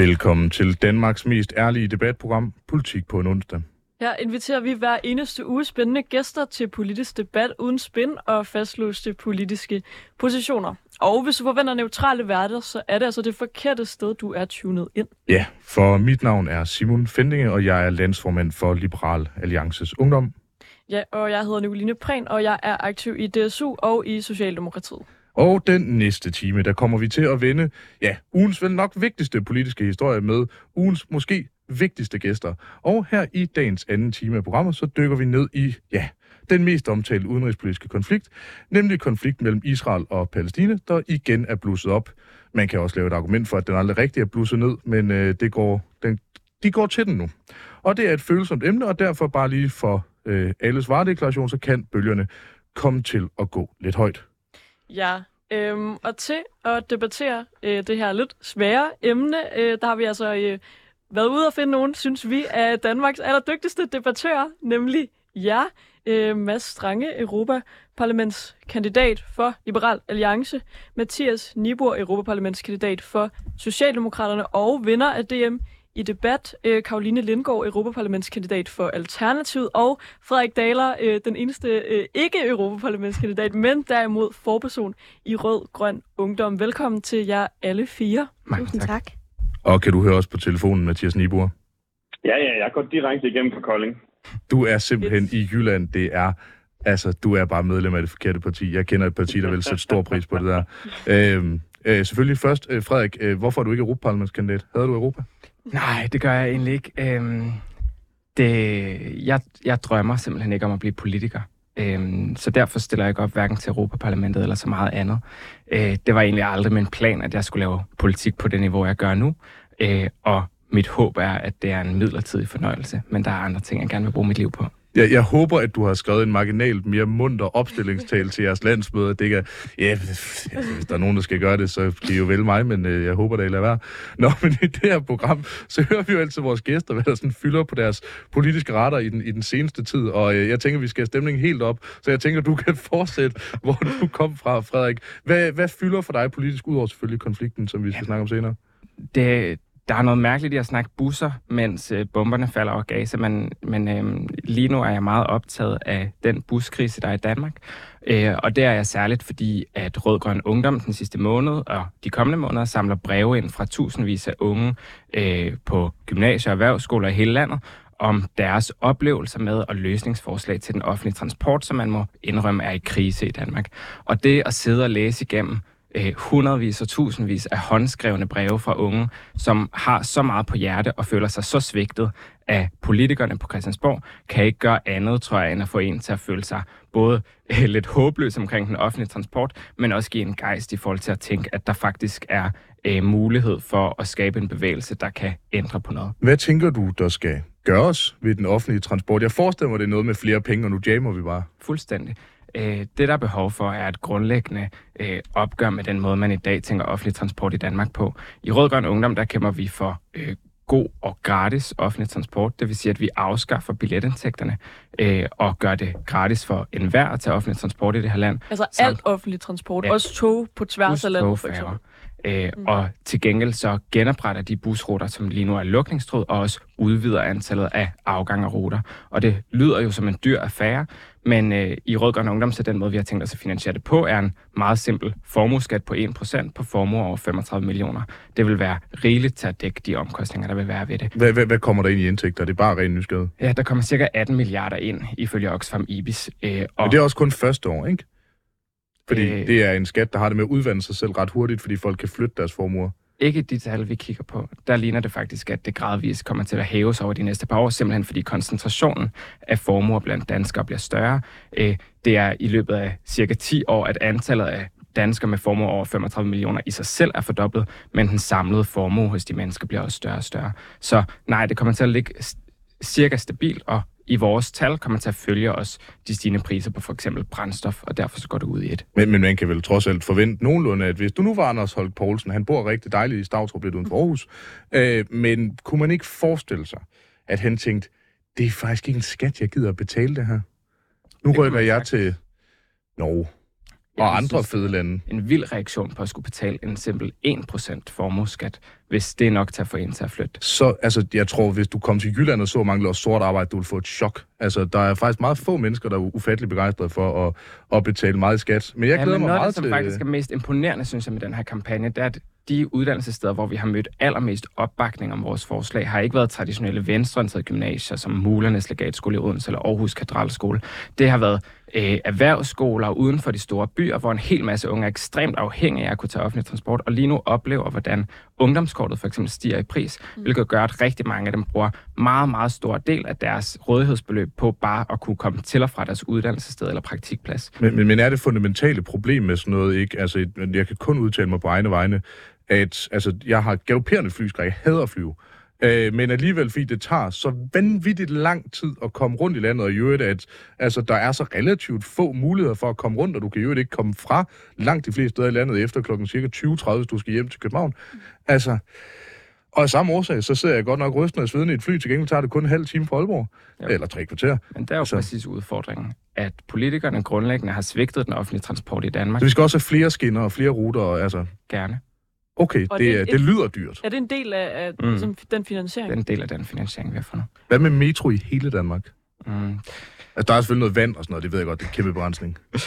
Velkommen til Danmarks mest ærlige debatprogram, Politik på en onsdag. Her inviterer vi hver eneste uge spændende gæster til politisk debat uden spin og fastlåste politiske positioner. Og hvis du forventer neutrale værter, så er det altså det forkerte sted, du er tunet ind. Ja, for mit navn er Simon Fendinge, og jeg er landsformand for Liberal Alliances Ungdom. Ja, og jeg hedder Nicoline Prehn, og jeg er aktiv i DSU og i Socialdemokratiet. Og den næste time, der kommer vi til at vende, ja, ugens vel nok vigtigste politiske historie med ugens måske vigtigste gæster. Og her i dagens anden time af programmet, så dykker vi ned i, ja, den mest omtalte udenrigspolitiske konflikt, nemlig konflikten mellem Israel og Palæstina, der igen er blusset op. Man kan også lave et argument for, at den aldrig rigtig er blusset ned, men øh, det går, den, de går til den nu. Og det er et følsomt emne, og derfor bare lige for øh, alles varedeklaration, så kan bølgerne komme til at gå lidt højt. Ja, øhm, og til at debattere øh, det her lidt svære emne, øh, der har vi altså øh, været ude og finde nogen, synes vi, af Danmarks allerdygtigste debattører, nemlig jer, øh, Mads Strange, Europaparlamentskandidat for Liberal Alliance, Mathias Nibor, Europaparlamentskandidat for Socialdemokraterne og vinder af DM i debat, øh, Karoline Lindgaard, Europaparlamentskandidat for Alternativet, og Frederik Daler, øh, den eneste øh, ikke-Europaparlamentskandidat, men derimod forperson i Rød-Grøn Ungdom. Velkommen til jer alle fire. Mange Tusind tak. tak. Og kan du høre os på telefonen, Mathias Nibor? Ja, ja, jeg går direkte igennem fra Kolding. Du er simpelthen i Jylland. Det er Altså, du er bare medlem af det forkerte parti. Jeg kender et parti, der vil sætte stor pris på det der. Øhm, øh, selvfølgelig først, øh, Frederik, øh, hvorfor er du ikke Europaparlamentskandidat? Havde du Europa? Nej, det gør jeg egentlig ikke. Øhm, det, jeg, jeg drømmer simpelthen ikke om at blive politiker. Øhm, så derfor stiller jeg ikke op hverken til Europaparlamentet eller så meget andet. Øh, det var egentlig aldrig min plan, at jeg skulle lave politik på det niveau, jeg gør nu. Øh, og mit håb er, at det er en midlertidig fornøjelse, men der er andre ting, jeg gerne vil bruge mit liv på. Jeg, jeg håber, at du har skrevet en marginalt mere munter opstillingstal til jeres landsmøde. Det kan, ja, hvis der er nogen, der skal gøre det, så kan I jo vælge mig, men øh, jeg håber, det lader være. Nå, men i det her program, så hører vi jo altid vores gæster, hvad der sådan fylder på deres politiske retter i den, i den seneste tid. Og øh, jeg tænker, vi skal have stemningen helt op, så jeg tænker, du kan fortsætte, hvor du kom fra, Frederik. Hvad, hvad fylder for dig politisk, udover selvfølgelig konflikten, som vi skal ja. snakke om senere? Det, der er noget mærkeligt i at snakke busser, mens øh, bomberne falder over Gaza, men, men øh, lige nu er jeg meget optaget af den buskrise, der er i Danmark. Øh, og det er jeg særligt, fordi at Rød Grøn Ungdom den sidste måned og de kommende måneder samler breve ind fra tusindvis af unge øh, på gymnasier og erhvervsskoler i hele landet, om deres oplevelser med og løsningsforslag til den offentlige transport, som man må indrømme er i krise i Danmark. Og det at sidde og læse igennem øh, hundredvis og tusindvis af håndskrevne breve fra unge, som har så meget på hjerte og føler sig så svigtet af politikerne på Christiansborg, kan ikke gøre andet, tror jeg, end at få en til at føle sig både øh, lidt håbløs omkring den offentlige transport, men også give en gejst i forhold til at tænke, at der faktisk er øh, mulighed for at skabe en bevægelse, der kan ændre på noget. Hvad tænker du, der skal gøres ved den offentlige transport? Jeg forestiller mig, det er noget med flere penge, og nu jammer vi bare. Fuldstændig. Øh, det, der er behov for, er et grundlæggende øh, opgør med den måde, man i dag tænker offentlig transport i Danmark på. I Rødgrøn Ungdom, der kæmper vi for øh, god og gratis offentlig transport. Det vil sige, at vi afskaffer billetindtægterne øh, og gør det gratis for enhver at tage offentlig transport i det her land. Altså Samt, alt offentlig transport, ja, også tog på tværs af landet for eksempel. Øh, mm. Og til gengæld så genopretter de busruter, som lige nu er lukningstråd, og også udvider antallet af afgange og ruter. Og det lyder jo som en dyr affære, men øh, i Rødgrøn Ungdom, så den måde, vi har tænkt os at finansiere det på, er en meget simpel formueskat på 1% på formue over 35 millioner. Det vil være rigeligt til at dække de omkostninger, der vil være ved det. Hvad, hvad, hvad kommer der ind i indtægter? Det er bare ren nysgerrighed. Ja, der kommer cirka 18 milliarder ind, ifølge Oxfam Ibis. Øh, og Men det er også kun første år, ikke? Fordi øh, det er en skat, der har det med at udvande sig selv ret hurtigt, fordi folk kan flytte deres formuer. Ikke de tal, vi kigger på. Der ligner det faktisk, at det gradvist kommer til at hæves over de næste par år, simpelthen fordi koncentrationen af formuer blandt danskere bliver større. Øh, det er i løbet af cirka 10 år, at antallet af danskere med formue over 35 millioner i sig selv er fordoblet, men den samlede formue hos de mennesker bliver også større og større. Så nej, det kommer til at ligge cirka stabilt, og i vores tal kommer til at følge os de stigende priser på for eksempel brændstof, og derfor så går det ud i et. Men, men man kan vel trods alt forvente nogenlunde, at hvis du nu var Anders Holk Poulsen, han bor rigtig dejligt i Stavtrup lidt uden for Aarhus, øh, men kunne man ikke forestille sig, at han tænkte, det er faktisk ikke en skat, jeg gider at betale det her. Nu rykker jeg til Norge. Og Jeg andre synes, fede lande. En vild reaktion på at skulle betale en simpel 1% formueskat, hvis det er nok til at få en til at flytte. Så altså, jeg tror, hvis du kom til Jylland og så mange laver sort arbejde, du vil få et chok. Altså, der er faktisk meget få mennesker, der er ufattelig begejstrede for at, at betale meget skat. Men jeg Ja, glæder men mig noget meget det, som til... faktisk er mest imponerende, synes jeg, med den her kampagne, det er, at de uddannelsessteder, hvor vi har mødt allermest opbakning om vores forslag, har ikke været traditionelle venstreorienterede gymnasier, som Mulernes Legatskole i Odense eller Aarhus Katedralskole. Det har været øh, erhvervsskoler uden for de store byer, hvor en hel masse unge er ekstremt afhængige af at kunne tage offentlig transport, og lige nu oplever, hvordan ungdomskortet for eksempel stiger i pris, mm. hvilket gør, at rigtig mange af dem bruger meget, meget stor del af deres rådighedsbeløb på bare at kunne komme til og fra deres uddannelsessted eller praktikplads. Men, men, men er det fundamentale problem med sådan noget ikke? Altså, jeg kan kun udtale mig på egne vegne, at altså, jeg har galopperende flyskræk. Jeg hader at flyve. Øh, men alligevel, fordi det tager så vanvittigt lang tid at komme rundt i landet, og i øvrigt, at altså, der er så relativt få muligheder for at komme rundt, og du kan jo ikke komme fra langt de fleste steder i landet efter klokken cirka 20.30, hvis du skal hjem til København. Altså, og af samme årsag, så sidder jeg godt nok rystende og svedende i et fly. Til gengæld tager det kun en halv time fra Aalborg. Ja. Eller tre kvarter. Men det er jo Altså- præcis udfordringen, at politikerne grundlæggende har svigtet den offentlige transport i Danmark. Så vi skal også have flere skinner og flere ruter. Og, altså, Gerne. Okay, Og det, det er et- det lyder dyrt. Er det en del af, af Mm. ligesom, den finansiering? Det er en del af den finansiering, vi har fundet. Hvad med metro i hele Danmark? Mm. Altså, der er selvfølgelig noget vand og sådan noget, det ved jeg godt, det er kæmpe begrænsning.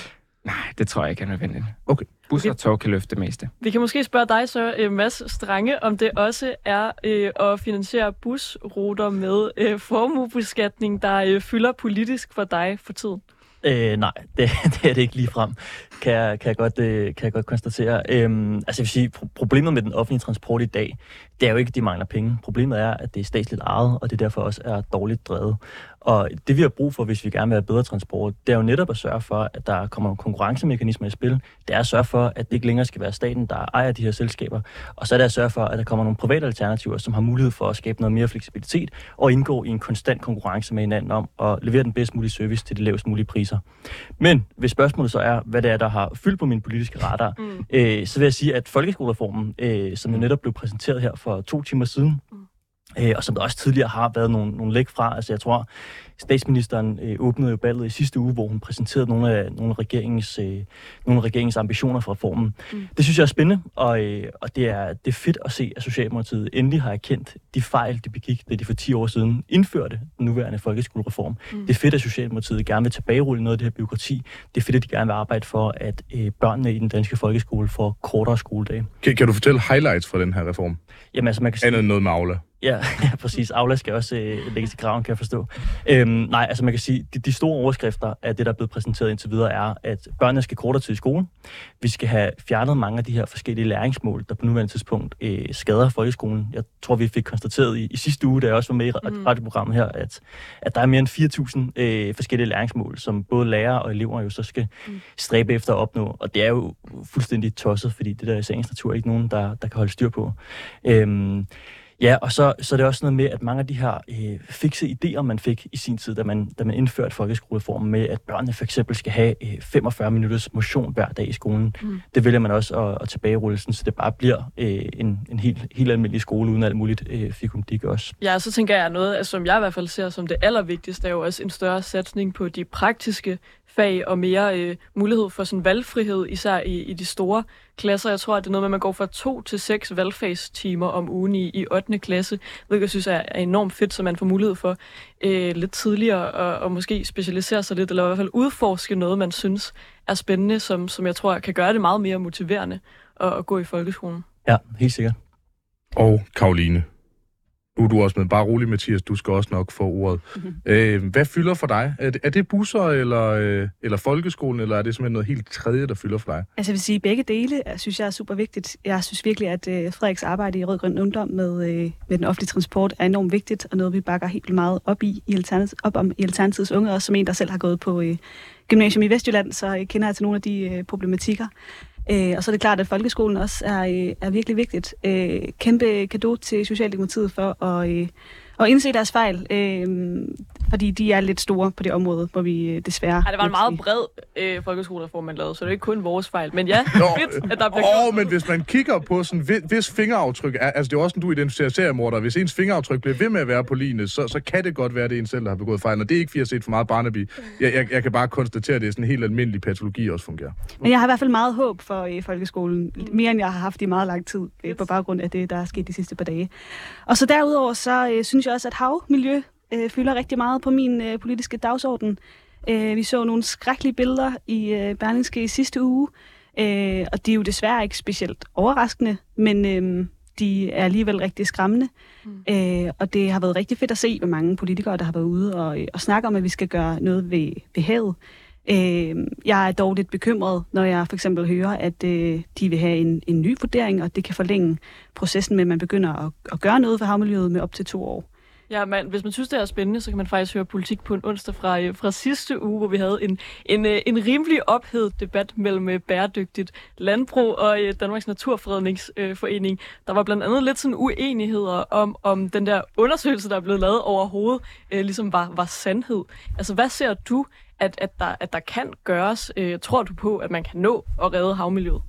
Nej, det tror jeg ikke er nødvendigt. Okay. Busser og tog kan løfte det meste. Vi kan måske spørge dig så, øh, Mads Strange, om det også er øh, at finansiere busruter med øh, formuebeskatning, der øh, fylder politisk for dig for tiden. Øh, nej, det, det er det ikke lige frem, kan jeg, kan jeg, godt, øh, kan jeg godt konstatere. Øhm, altså jeg vil sige, pro- problemet med den offentlige transport i dag, det er jo ikke, at de mangler penge. Problemet er, at det er statsligt ejet, og det derfor også er dårligt drevet. Og det vi har brug for, hvis vi gerne vil have bedre transport, det er jo netop at sørge for, at der kommer nogle konkurrencemekanismer i spil. Det er at sørge for, at det ikke længere skal være staten, der ejer de her selskaber. Og så er det at sørge for, at der kommer nogle private alternativer, som har mulighed for at skabe noget mere fleksibilitet og indgå i en konstant konkurrence med hinanden om at levere den bedst mulige service til de lavest mulige priser. Men hvis spørgsmålet så er, hvad det er, der har fyldt på min politiske radar, Mm. øh, så vil jeg sige, at folkeskolereformen, øh, som jo netop blev præsenteret her for to timer siden, øh, og som der også tidligere har været nogle, nogle læg fra, altså jeg tror, statsministeren øh, åbnede jo ballet i sidste uge, hvor hun præsenterede nogle af, nogle af, regeringens, øh, nogle af regeringens ambitioner for reformen. Mm. Det synes jeg er spændende, og, øh, og det, er, det er fedt at se, at Socialdemokratiet endelig har erkendt de fejl, de begik, da de for 10 år siden indførte den nuværende folkeskolereform. Mm. Det er fedt, at Socialdemokratiet gerne vil tilbagerulle noget af det her byråkrati. Det er fedt, at de gerne vil arbejde for, at øh, børnene i den danske folkeskole får kortere skoledage. Kan, kan du fortælle highlights fra den her reform? Jamen altså, man kan sige, Andet noget med Aula. Ja, ja præcis. Aula skal også øh, lægges i graven, kan jeg forstå. Øhm, nej, altså man kan sige, de, de store overskrifter af det, der er blevet præsenteret indtil videre, er, at børnene skal kortere tid i skole. Vi skal have fjernet mange af de her forskellige læringsmål, der på nuværende tidspunkt øh, skader folkeskolen. Jeg tror, vi fik konstateret i, i sidste uge, da jeg også var med i Mm. radioprogrammet her, at, at der er mere end 4.000 øh, forskellige læringsmål, som både lærere og elever jo så skal Mm. stræbe efter at opnå. Og det er jo fuldstændig tosset, fordi det der er i sagens natur ikke nogen, der, der kan holde styr på. Øhm, Ja, og så, så er det også noget med, at mange af de her øh, fikse idéer, man fik i sin tid, da man, da man indførte folkeskolereformen med, at børnene for eksempel skal have øh, 45 minutters motion hver dag i skolen, Mm. det vælger man også at, at tilbagerulle, sådan, så det bare bliver øh, en, en helt, helt almindelig skole uden alt muligt øh, fikumdik også. Ja, så tænker jeg noget, som jeg i hvert fald ser som det allervigtigste, er jo også en større satsning på de praktiske fag og mere øh, mulighed for sådan valgfrihed, især i, i de store klasser. Jeg tror, at det er noget med, at man går fra to til seks valgfagstimer om ugen i, i 8. klasse, hvilket jeg synes er, er enormt fedt, så man får mulighed for øh, lidt tidligere og, og måske specialisere sig lidt, eller i hvert fald udforske noget, man synes er spændende, som, som jeg tror kan gøre det meget mere motiverende at, at gå i folkeskolen. Ja, helt sikkert. Og Karoline. Nu er du også med. Bare rolig, Mathias. Du skal også nok få ordet. Øh, hvad fylder for dig? Er det, er det busser, eller, øh, eller folkeskolen, eller er det simpelthen noget helt tredje, der fylder for dig? Altså jeg vil sige, begge dele jeg synes jeg er super vigtigt. Jeg synes virkelig, at øh, Frederiks arbejde i Rød Grøn Ungdom med, øh, med den offentlige transport er enormt vigtigt, og noget vi bakker helt vildt meget op, i, i Alternativ, op om i Alternativets Unge, også som en, der selv har gået på øh, gymnasium i Vestjylland, så jeg kender jeg til nogle af de øh, problematikker. Øh, og så er det klart, at folkeskolen også er, øh, er virkelig vigtigt. Øh, kæmpe gave til Socialdemokratiet for at, øh, at indse deres fejl, øh, fordi de er lidt store på det område, hvor vi øh, desværre... Ej, det var en meget bred øh, folkeskolereform, man lavede, så det er ikke kun vores fejl. Men ja, Nå, fedt, at der bliver Åh, gjort men hvis man kigger på sådan, hvis, hvis fingeraftryk er, altså det er også, når du identificerer seriemorder, hvis ens fingeraftryk bliver ved med at være på lignende, så, så kan det godt være, det er en selv, der har begået fejl, og det er ikke, fordi jeg har set for meget Barnaby. Jeg, jeg, jeg kan bare konstatere, at det er sådan en helt almindelig patologi også fungerer. Men jeg har i hvert fald meget håb for øh, folkeskolen, mere end jeg har haft i meget lang tid, øh, på baggrund af det, der er sket de sidste par dage. Og så derudover, så øh, synes jeg også, at havmiljø øh, fylder rigtig meget på min øh, politiske dagsorden. Øh, vi så nogle skrækkelige billeder i øh, Berlingske i sidste uge, øh, og de er jo desværre ikke specielt overraskende, men øh, de er alligevel rigtig skræmmende. Mm. Øh, og det har været rigtig fedt at se, hvor mange politikere, der har været ude og, og snakke om, at vi skal gøre noget ved, ved havet. Øh, jeg er dog lidt bekymret, når jeg for eksempel hører, at øh, de vil have en, en ny vurdering, og det kan forlænge processen med, at man begynder at, at gøre noget for havmiljøet med op til to år. Ja, man, hvis man synes, det er spændende, så kan man faktisk høre politik på en onsdag fra, øh, fra sidste uge, hvor vi havde en, en, øh, en rimelig ophedet debat mellem øh, bæredygtigt landbrug og Danmarks Naturfredningsforening. Der var blandt andet lidt sådan uenigheder om, om den der undersøgelse, der er blevet lavet overhovedet, ligesom var, var sandhed. Altså, hvad ser du, at, at, der, at der kan gøres? Tror du på, at man kan nå at redde havmiljøet?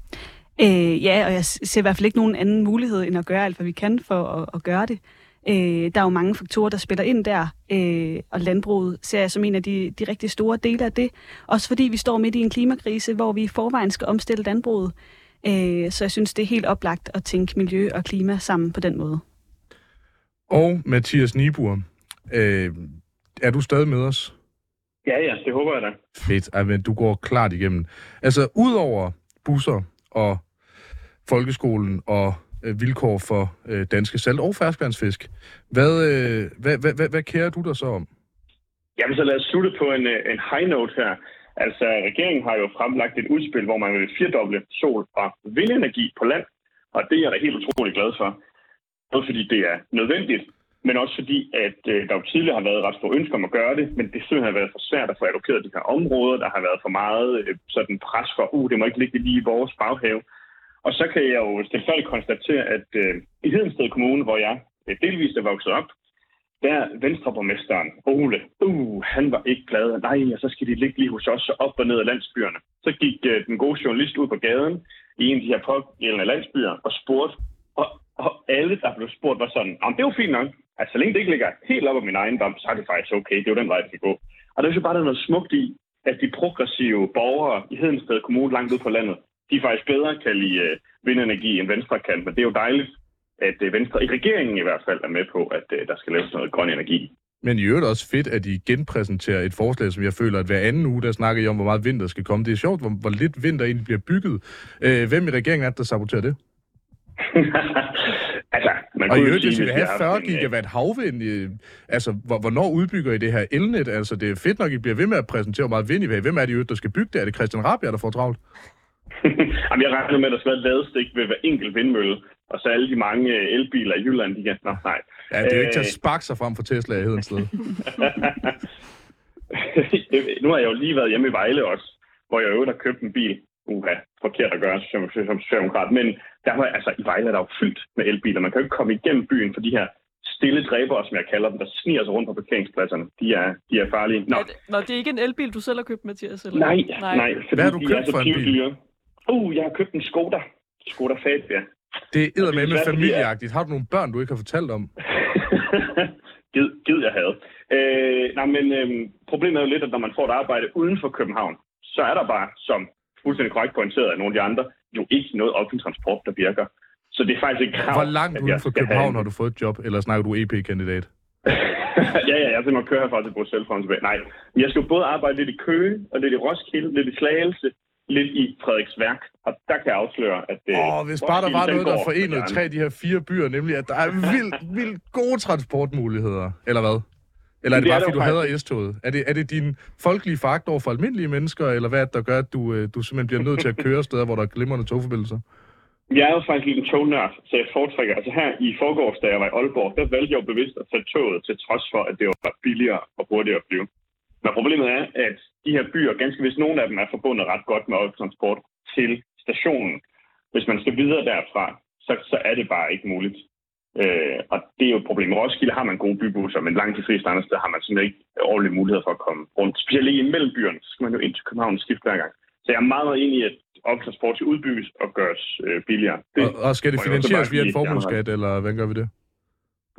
Øh, ja, og jeg ser i hvert fald ikke nogen anden mulighed, end at gøre alt, hvad vi kan for at, at gøre det. Øh, der er jo mange faktorer, der spiller ind der, øh, og landbruget ser jeg som en af de, de rigtig store dele af det. Også fordi vi står midt i en klimakrise, hvor vi i forvejen skal omstille landbruget. Øh, så jeg synes, det er helt oplagt at tænke miljø og klima sammen på den måde. Og Mathias Nibur, øh, er du stadig med os? Ja, ja, det håber jeg da. Fedt, Ej, men du går klart igennem. Altså, udover busser og folkeskolen og øh, vilkår for øh, danske salt- og ferskvandsfisk, hvad, øh, hvad, hvad, hvad, hvad kærer du dig så om? Jamen, så lad os slutte på en, øh, en high note her. Altså, regeringen har jo fremlagt et udspil, hvor man vil firdoble sol- og vindenergi på land, og det er jeg da helt utrolig glad for. Både fordi det er nødvendigt, men også fordi, at øh, der jo tidligere har været ret store ønsker om at gøre det, men det simpelthen har været for svært at få allokeret de her områder. Der har været for meget øh, sådan pres for, uh, det må ikke ligge lige i vores baghave. Og så kan jeg jo stilfærdigt konstatere, at øh, i Hedensted Kommune, hvor jeg øh, delvist er vokset op, der venstreborgmesteren, Ole, uh, han var ikke glad. Nej, og så skal de ligge lige hos os, op og ned af landsbyerne. Så gik øh, den gode journalist ud på gaden i en af de her pågældende landsbyer og spurgte, og, og alle, der blev spurgt, var sådan, det er jo fint nok. Altså, så længe det ikke ligger helt op af min ejendom, så er det faktisk okay. Det er jo den vej, det skal gå. Og der er jo bare der er noget smukt i, at de progressive borgere i Hedensted Kommune langt ud på landet, de faktisk bedre kan lide øh, vindenergi end Venstre kan. Men det er jo dejligt, at øh, Venstre i regeringen i hvert fald er med på, at øh, der skal laves noget grøn energi. Men i øvrigt også fedt, at I genpræsenterer et forslag, som jeg føler, at hver anden uge, der snakker I om, hvor meget vinter skal komme. Det er sjovt, hvor, hvor lidt vinter egentlig bliver bygget. Øh, hvem i regeringen er det, der saboterer det? altså, man Og i øvrigt, hvis vi vil have har 40 haft en, øh, gigawatt havvind, altså, hvor- hvornår udbygger I det her elnet? Altså, det er fedt nok, I bliver ved med at præsentere, hvor meget vind I vil have. Hvem er det i øvrigt, der skal bygge det? Er det Christian Rabia, der får travlt? Jamen, jeg regner med, at der skal være et ladestik ved hver enkelt vindmølle, og så alle de mange øh, elbiler i Jylland, de kan... Nå, nej. Ja, det er jo ikke til Øh. at sparke sig frem for Tesla i Hedensted. nu har jeg jo lige været hjemme i Vejle også, hvor jeg jo har købt en bil. Uha, forkert at gøre som, som socialdemokrat. Men der var, altså, i Vejle er der jo fyldt med elbiler. Man kan jo ikke komme igennem byen for de her stille dræbere, som jeg kalder dem, der sniger sig rundt på parkeringspladserne. De er, de er farlige. Nå, Er det, nå, det er ikke en elbil, du selv har købt, Mathias? Eller? nej, nej. fordi Hvad har du købt er for en bil? Uh, jeg har købt en Skoda. Skoda Fabia. Det er med fordi, familieagtigt. Har du nogle børn, du ikke har fortalt om? gid, gid jeg havde. Øh, nej, men øh, problemet er jo lidt, at når man får et arbejde uden for København, så er der bare, som fuldstændig korrekt pointeret af nogle af de andre, jo ikke noget offentlig transport, der virker. Så det er faktisk ikke krav, Hvor langt uden for København har du fået et job? Eller snakker du EP-kandidat? ja, ja, jeg nok køre herfra til Bruxelles frem tilbage. Nej, men jeg skal jo både arbejde lidt i Køge, og lidt i Roskilde, lidt i Slagelse, lidt i Frederiksværk. Og der kan jeg afsløre, at... øh, Åh, hvis bare der var noget, der forenede for tre af de her fire byer, nemlig at der er vildt, vildt gode transportmuligheder. Eller hvad? Eller er det Det er bare, der fordi du jo hader S-toget? Er det, er det din folkelige fakt over for almindelige mennesker, eller hvad er der gør, at du, øh, du simpelthen bliver nødt til at køre steder, hvor der er glimrende togforbindelser? Jeg er jo faktisk lidt en tognørd, så jeg foretrækker... Altså her i forgårs, da jeg var i Aalborg, der valgte jeg jo bevidst at tage toget, til trods for, at det var billigere og hurtigere at flyve. Men problemet er, at de her byer, ganske vist nogle af dem, er forbundet ret godt med offentlig transport til stationen. Hvis man skal videre derfra, så, så er det bare ikke muligt. Øh, og det er jo et problem. I Roskilde har man gode bybusser, men langt de fleste andre steder har man simpelthen ikke ordentlige muligheder for at komme rundt. Specielt ikke imellem byerne, så skal man jo ind til København og skifte hver gang. Så jeg er meget, meget enig i, at offentlig transport skal udbygges og gøres øh, billigere. Det, Og, og skal det finansieres via en formueskat, eller hvordan gør vi det?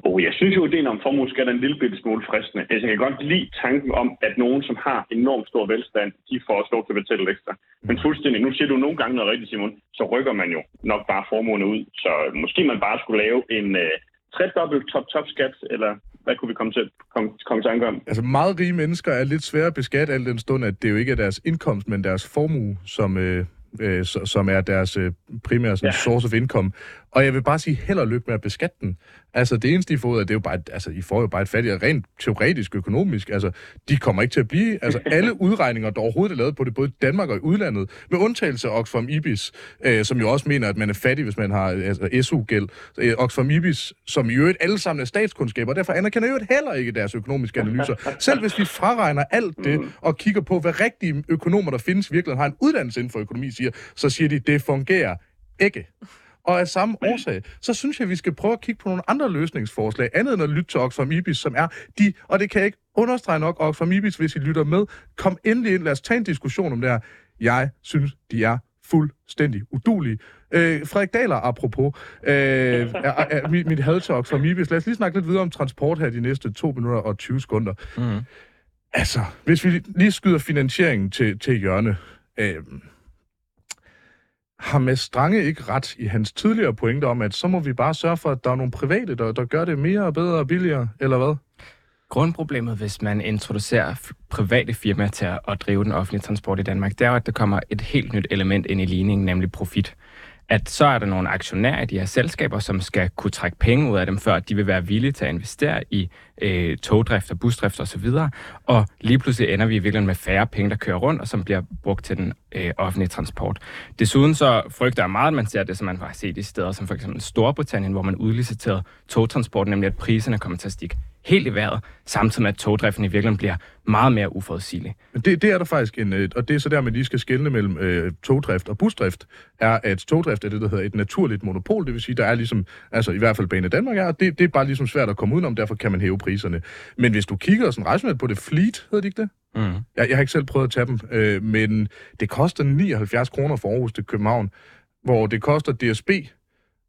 Oh, jeg synes jo, at ideen om formueskat er en lille bitte smule fristende. Altså, jeg kan godt lide tanken om, at nogen, som har enormt stor velstand, de får også lov til at betale lidt ekstra. Men fuldstændig, nu siger du nogle gange noget rigtigt, Simon, så rykker man jo nok bare formuerne ud. Så måske man bare skulle lave en øh, tredobbelt top-top-skat, eller hvad kunne vi komme til komme, komme til tanke om? Altså meget rige mennesker er lidt svære at beskatte, al den stund, at det jo ikke er deres indkomst, men deres formue, som, øh, øh, som er deres øh, primære sådan, Ja. source of income. Og jeg vil bare sige, held og lykke med at beskatte den. Altså det eneste, I får ud af, det er jo bare, et- altså I får jo bare et fattigere, rent teoretisk økonomisk. Altså de kommer ikke til at blive, altså alle udregninger, der overhovedet er lavet på det, både i Danmark og i udlandet, med undtagelse af Oxfam Ibis, øh, som jo også mener, at man er fattig, hvis man har altså, SU-gæld. Øh, Oxfam Ibis, som i øvrigt alle sammen er statskundskaber, og derfor anerkender jo heller ikke deres økonomiske analyser. Selv hvis vi fraregner alt det, og kigger på, hvad rigtige økonomer, der findes, virkelig har en uddannelse inden for økonomi, siger, så siger de, det fungerer ikke. Og af samme årsag, så synes jeg, at vi skal prøve at kigge på nogle andre løsningsforslag, andet end at lytte til Oxfam Ibis, som er de, og det kan jeg ikke understrege nok, Oxfam Ibis, hvis I lytter med, kom endelig ind, lad os tage en diskussion om det her. Jeg synes, de er fuldstændig udulige. Øh, Frederik Daler, apropos, øh, er, er, mit, mit had til Oxfam Ibis. Lad os lige snakke lidt videre om transport her de næste 2 minutter og 20 sekunder. Mm. Altså, hvis vi lige skyder finansieringen til, til hjørne, øh, har Mads Strange ikke ret i hans tidligere pointe om, at så må vi bare sørge for, at der er nogle private, der, der gør det mere og bedre og billigere, eller hvad? Grundproblemet, hvis man introducerer private firmaer til at, at drive den offentlige transport i Danmark, det er jo, at der kommer et helt nyt element ind i ligningen, nemlig profit. At så er der nogle aktionærer i de her selskaber, som skal kunne trække penge ud af dem, før de vil være villige til at investere i øh, togdrift og busdrift osv. Og lige pludselig ender vi i virkeligheden med færre penge, der kører rundt, og som bliver brugt til den øh, offentlige transport. Desuden så frygter jeg meget, at man ser det, som man har set i steder som for eksempel Storbritannien, hvor man udliciterede togtransport, nemlig at priserne kommer til at stige helt i vejret, samtidig med at togdriften i virkeligheden bliver meget mere uforudsigelig. Men det, det er der faktisk en, øh, og det er så der, man lige skal skelne mellem øh, togdrift og busdrift, er, at togdrift er det, der hedder et naturligt monopol, det vil sige, der er ligesom, altså i hvert fald Bane Danmark er, og det, det er bare ligesom svært at komme udenom, derfor kan man hæve priserne. Men hvis du kigger sådan rationelt på det, Fleet, hedder det ikke det? Mm. Jeg, jeg har ikke selv prøvet at tage dem, øh, men det koster 79 kroner fra Aarhus til København, hvor det koster DSB,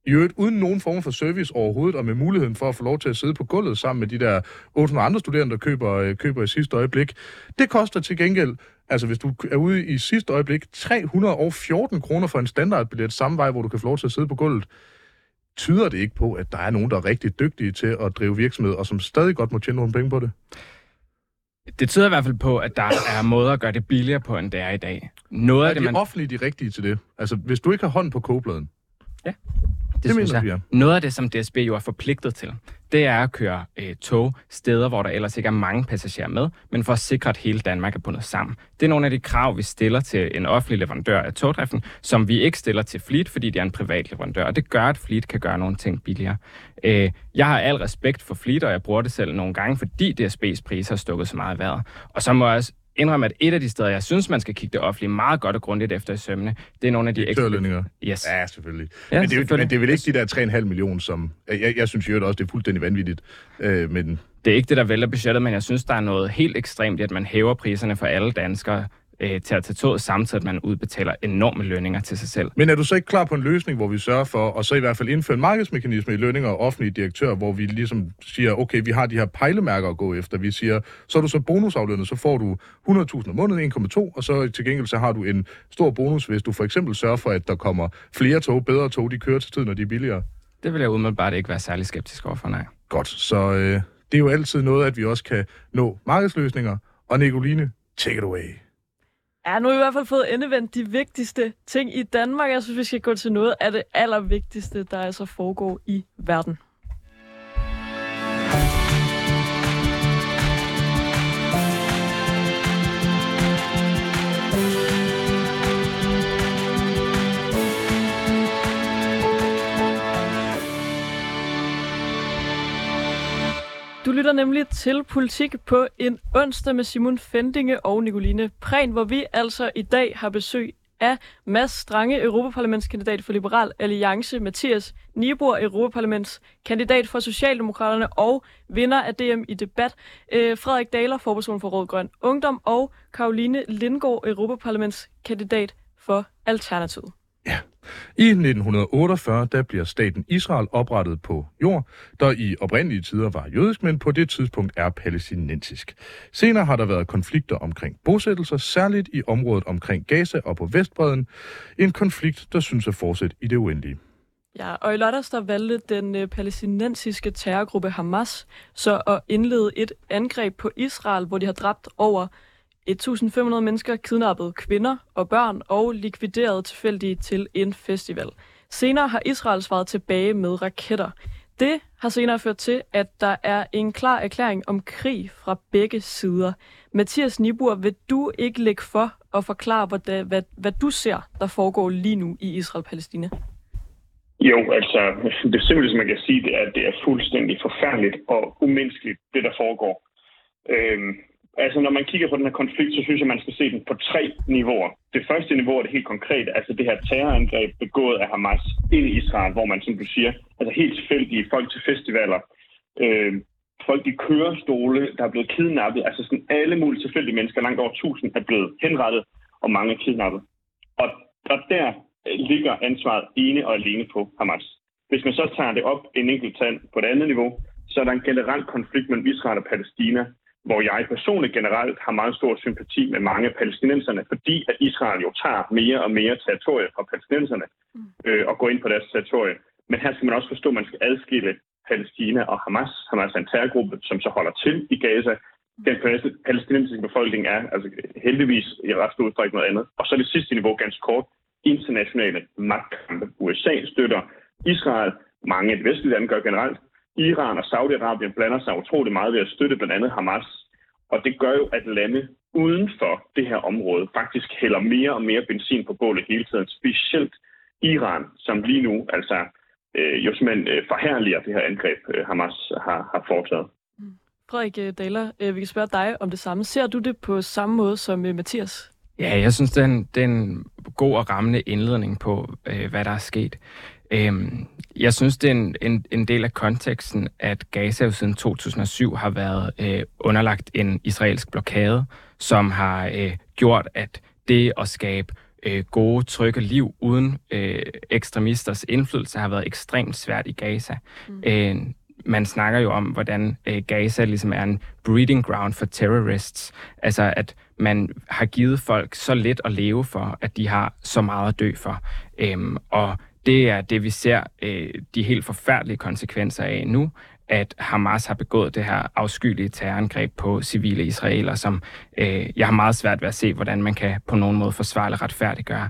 i øvrigt uden nogen form for service overhovedet, og med muligheden for at få lov til at sidde på gulvet sammen med de der 800 andre studerende, der køber, øh, køber i sidste øjeblik. Det koster til gengæld, altså hvis du er ude i sidste øjeblik, 314 kroner for en standardbillet samme vej, hvor du kan få lov til at sidde på gulvet. Tyder det ikke på, at der er nogen, der er rigtig dygtige til at drive virksomhed, og som stadig godt må tjene nogle penge på det? Det tyder i hvert fald på, at der er måder at gøre det billigere på, end det er i dag. Noget Er af det, de man offentlige de rigtige til det? Altså, hvis du ikke har hånden på kogepladen, det, mener synes vi, jeg. ja. Noget af det, som DSB jo er forpligtet til, det er at køre øh, tog steder, hvor der ellers ikke er mange passagerer med, men for at sikre, at hele Danmark er bundet sammen. Det er nogle af de krav, vi stiller til en offentlig leverandør af togdriften, som vi ikke stiller til Fleet, fordi det er en privat leverandør, og det gør, at Fleet kan gøre nogle ting billigere. Øh, jeg har al respekt for Fleet, og jeg bruger det selv nogle gange, fordi DSB's priser har stukket så meget i vejret. Og så må jeg også indrømme, at et af de steder, jeg synes, man skal kigge det offentlige meget godt og grundigt efter i sømne, det er nogle af de Direktørlønninger. Yes. Ja, selvfølgelig. Ja, men, det er, selvfølgelig. men det er vel ikke de der 3,5 millioner, som... Jeg, jeg synes jo også, det er fuldstændig vanvittigt. Øh, men Det er ikke det, der vælger budgettet, men jeg synes, der er noget helt ekstremt i, at man hæver priserne for alle danskere øh, til at tage toget, samtidig at man udbetaler enorme lønninger til sig selv. Men er du så ikke klar på en løsning, hvor vi sørger for, og så i hvert fald indføre en markedsmekanisme i lønninger og offentlige direktører, hvor vi ligesom siger, okay, vi har de her pejlemærker at gå efter. Vi siger, så er du så bonusaflønnet, så får du 100.000 om måneden, 1,2, og så til gengæld så har du en stor bonus, hvis du for eksempel sørger for, at der kommer flere tog, bedre tog, de kører til tiden, når de er billigere. Det vil jeg umiddelbart ikke være særlig skeptisk overfor, nej. Godt, så øh, det er jo altid noget, at vi også kan nå markedsløsninger. Og Nicoline, take it away. Ja, nu har vi i hvert fald fået endevendt de vigtigste ting i Danmark. Jeg synes, vi skal gå til noget af det allervigtigste, der altså foregår i verden. Du lytter nemlig til Politik på en onsdag med Simon Fendinge og Nicoline Prehn, hvor vi altså i dag har besøg af Mads Strange, Europaparlamentskandidat for Liberal Alliance, Mathias Niebuhr, Europaparlamentskandidat for Socialdemokraterne og vinder af DM i debat, øh, Frederik Daler, forperson for Råd Grøn Ungdom og Karoline Lindgaard, Europaparlamentskandidat for Alternativet. I 1948 der bliver staten Israel oprettet på jord, der i oprindelige tider var jødisk, men på det tidspunkt er palæstinensisk. Senere har der været konflikter omkring bosættelser, særligt i området omkring Gaza og på Vestbreden. En konflikt, der synes at fortsætte i det uendelige. Ja, og i lørdags der valgte den øh, palæstinensiske terrorgruppe Hamas så at indlede et angreb på Israel, hvor de har dræbt over 1.500 mennesker, kidnappede kvinder og børn og likviderede tilfældige til en festival. Senere har Israel svaret tilbage med raketter. Det har senere ført til, at der er en klar erklæring om krig fra begge sider. Mathias Nibur, vil du ikke lægge for og forklare, hvad, det, hvad, hvad du ser, der foregår lige nu i Israel-Palæstina? Jo, altså det simpleste, man kan sige, det er, at det er fuldstændig forfærdeligt og umenneskeligt, det der foregår. Øhm, Altså, når man kigger på den her konflikt, så synes jeg, man skal se den på tre niveauer. Det første niveau er det helt konkret, altså det her terrorangreb begået af Hamas ind i Israel, hvor man, som du siger, altså helt tilfældige folk til festivaler, øh, folk i kørestole, der er blevet kidnappet, altså sådan alle mulige tilfældige mennesker, langt over tusind, er blevet henrettet, og mange er kidnappet. Og, og der ligger ansvaret ene og alene på Hamas. Hvis man så tager det op en enkelt tand på det andet niveau, så er der en generel konflikt mellem Israel og Palæstina, hvor jeg personligt generelt har meget stor sympati med mange af palæstinenserne, fordi at Israel jo tager mere og mere territorie fra palæstinenserne øh, og går ind på deres territorie. Men her skal man også forstå, at man skal adskille Palæstina og Hamas. Hamas er en terrorgruppe, som så holder til i Gaza. Den palæstinensiske befolkning er altså heldigvis i ret stor udstrækning noget andet. Og så det sidste niveau, ganske kort, internationale magtkampe. USA støtter Israel, mange af de vestlige lande gør generelt, Iran og Saudi-Arabien blander sig utrolig meget ved at støtte blandt andet Hamas. Og det gør jo, at lande uden for det her område faktisk hælder mere og mere benzin på bålet hele tiden. Specielt Iran, som lige nu altså øh, jo simpelthen øh, forhærliger det her angreb, øh, Hamas har, har foretaget. Frederik øh, Daler, øh, vi kan spørge dig om det samme. Ser du det på samme måde som øh, Mathias? Ja, jeg synes, det er en, det er en god og rammende indledning på, øh, hvad der er sket. Øhm, jeg synes, det er en, en, en del af konteksten, at Gaza jo siden 2007 har været øh, underlagt en israelsk blokade, som har øh, gjort, at det at skabe øh, gode, trygge liv uden øh, ekstremisters indflydelse har været ekstremt svært i Gaza. Mm. Øh, man snakker jo om, hvordan øh, Gaza ligesom er en breeding ground for terrorists. Altså, at man har givet folk så lidt at leve for, at de har så meget at dø for. Øhm, og det er det, vi ser øh, de helt forfærdelige konsekvenser af nu, at Hamas har begået det her afskyelige terrorangreb på civile israeler, som øh, jeg har meget svært ved at se, hvordan man kan på nogen måde forsvare eller retfærdiggøre.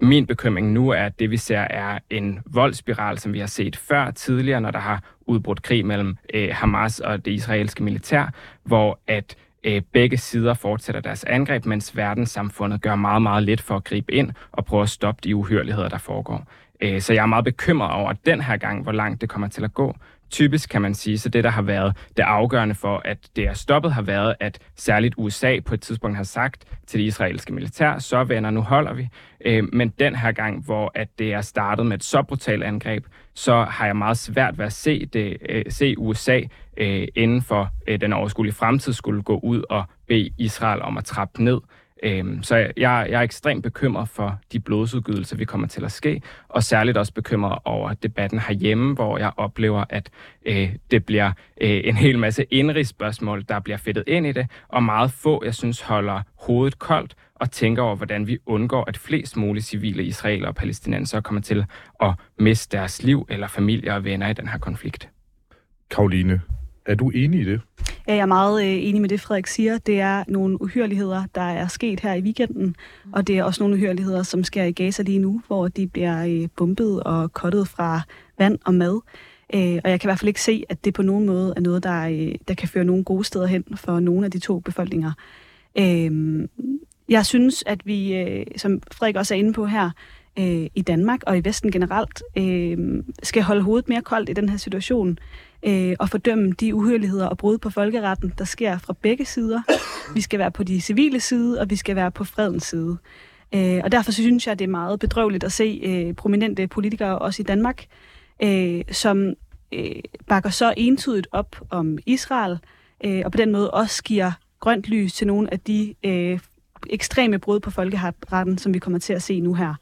Min bekymring nu er, at det vi ser er en voldsspiral, som vi har set før tidligere, når der har udbrudt krig mellem øh, Hamas og det israelske militær, hvor at øh, begge sider fortsætter deres angreb, mens verdenssamfundet gør meget, meget lidt for at gribe ind og prøve at stoppe de uhyreligheder, der foregår. Øh, så jeg er meget bekymret over den her gang, hvor langt det kommer til at gå. Typisk kan man sige, så det der har været det afgørende for, at det er stoppet, har været, at særligt USA på et tidspunkt har sagt til det israelske militær, så venner, nu holder vi. Øh, men den her gang, hvor at det er startet med et så brutalt angreb, så har jeg meget svært ved at se, det, øh, se USA inden for den overskuelige fremtid skulle gå ud og bede Israel om at trappe ned. Øhm, så jeg, jeg er ekstremt bekymret for de blodsudgydelser, vi kommer til at ske, og særligt også bekymret over debatten herhjemme, hvor jeg oplever, at øh, det bliver øh, en hel masse indrigsspørgsmål, der bliver fedtet ind i det, og meget få, jeg synes, holder hovedet koldt og tænker over, hvordan vi undgår, at flest mulige civile israeler og palæstinenser kommer til at miste deres liv eller familie og venner i den her konflikt. Karoline, er du enig i det? Ja, jeg er meget øh, enig med det, Frederik siger. Det er nogle uhyreligheder, der er sket her i weekenden, og det er også nogle uhyreligheder, som sker i Gaza lige nu, hvor de bliver øh, bumpet og kottet fra vand og mad. Øh, og jeg kan i hvert fald ikke se, at det på nogen måde er noget, der, øh, der kan føre nogle gode steder hen for nogle af de to befolkninger. Øh, jeg synes, at vi, øh, som Frederik også er inde på her, øh, i Danmark og i Vesten generelt, øh, skal holde hovedet mere koldt i den her situation øh, og fordømme de uhyreligheder og brud på folkeretten, der sker fra begge sider. Vi skal være på de civile side, og vi skal være på fredens side. Øh, og derfor synes jeg, det er meget bedrøveligt at se øh, prominente politikere, også i Danmark, øh, som øh, bakker så entydigt op om Israel, øh, og på den måde også giver grønt lys til nogle af de øh, ekstreme brud på folkeretten, som vi kommer til at se nu her.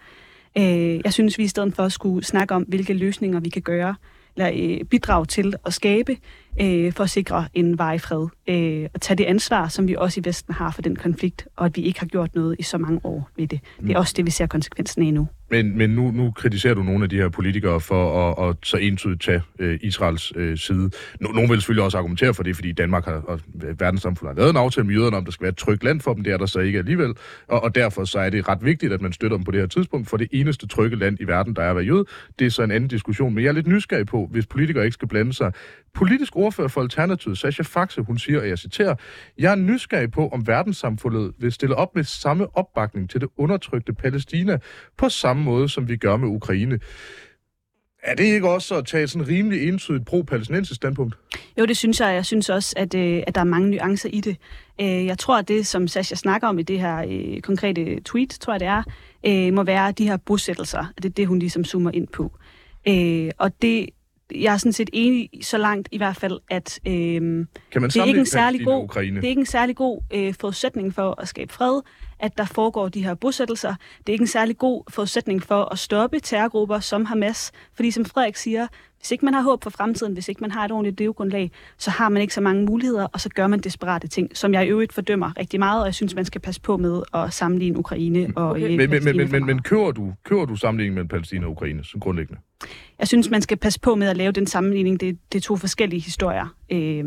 Øh, jeg synes, vi i stedet for skulle snakke om, hvilke løsninger vi kan gøre, eller øh, bidrage til at skabe øh, for at sikre en varig fred. Øh, og tage det ansvar, som vi også i Vesten har for den konflikt, og at vi ikke har gjort noget i så mange år ved det. Det er også det, vi ser konsekvensen af nu. Men, men nu, nu kritiserer du nogle af de her politikere for at, at så entydigt tage øh, Israels øh, side. No, nogle vil selvfølgelig også argumentere for det, fordi Danmark har, og verdenssamfundet har lavet en aftale med jøderne om, der skal være et trygt land for dem. Det er der så ikke alligevel. Og, og derfor så er det ret vigtigt, at man støtter dem på det her tidspunkt, for det eneste trygge land i verden, der er at være jøde, det er så en anden diskussion. Men jeg er lidt nysgerrig på, hvis politikere ikke skal blande sig. Politisk ordfører for Alternativet, Sasha Faxe, hun siger, og jeg citerer, jeg er nysgerrig på, om verdenssamfundet vil stille op med samme opbakning til det undertrykte Palæstina, på samme måde, som vi gør med Ukraine. Er det ikke også at tage sådan rimelig entydigt pro-palæstinensisk standpunkt? Jo, det synes jeg. Jeg synes også, at, øh, at der er mange nuancer i det. Øh, jeg tror, at det, som Sasha snakker om i det her øh, konkrete tweet, tror jeg det er, øh, må være de her bosættelser. Det er det, hun ligesom zoomer ind på. Øh, og det, jeg er sådan set enig så langt i hvert fald, at øh, det, er ikke en særlig god, det er ikke en særlig god øh, forudsætning for at skabe fred, at der foregår de her bosættelser. Det er ikke en særlig god forudsætning for at stoppe terrorgrupper som Hamas. Fordi som Frederik siger, hvis ikke man har håb for fremtiden, hvis ikke man har et ordentligt levegrundlag, så har man ikke så mange muligheder, og så gør man desperate ting, som jeg i øvrigt fordømmer rigtig meget, og jeg synes, man skal passe på med at sammenligne Ukraine og Okay. øh, Men, men, men, men, men kører, du, kører du sammenligningen mellem Palæstina og Ukraine, som grundlæggende? Jeg synes, man skal passe på med at lave den sammenligning. Det, det er to forskellige historier. Øh,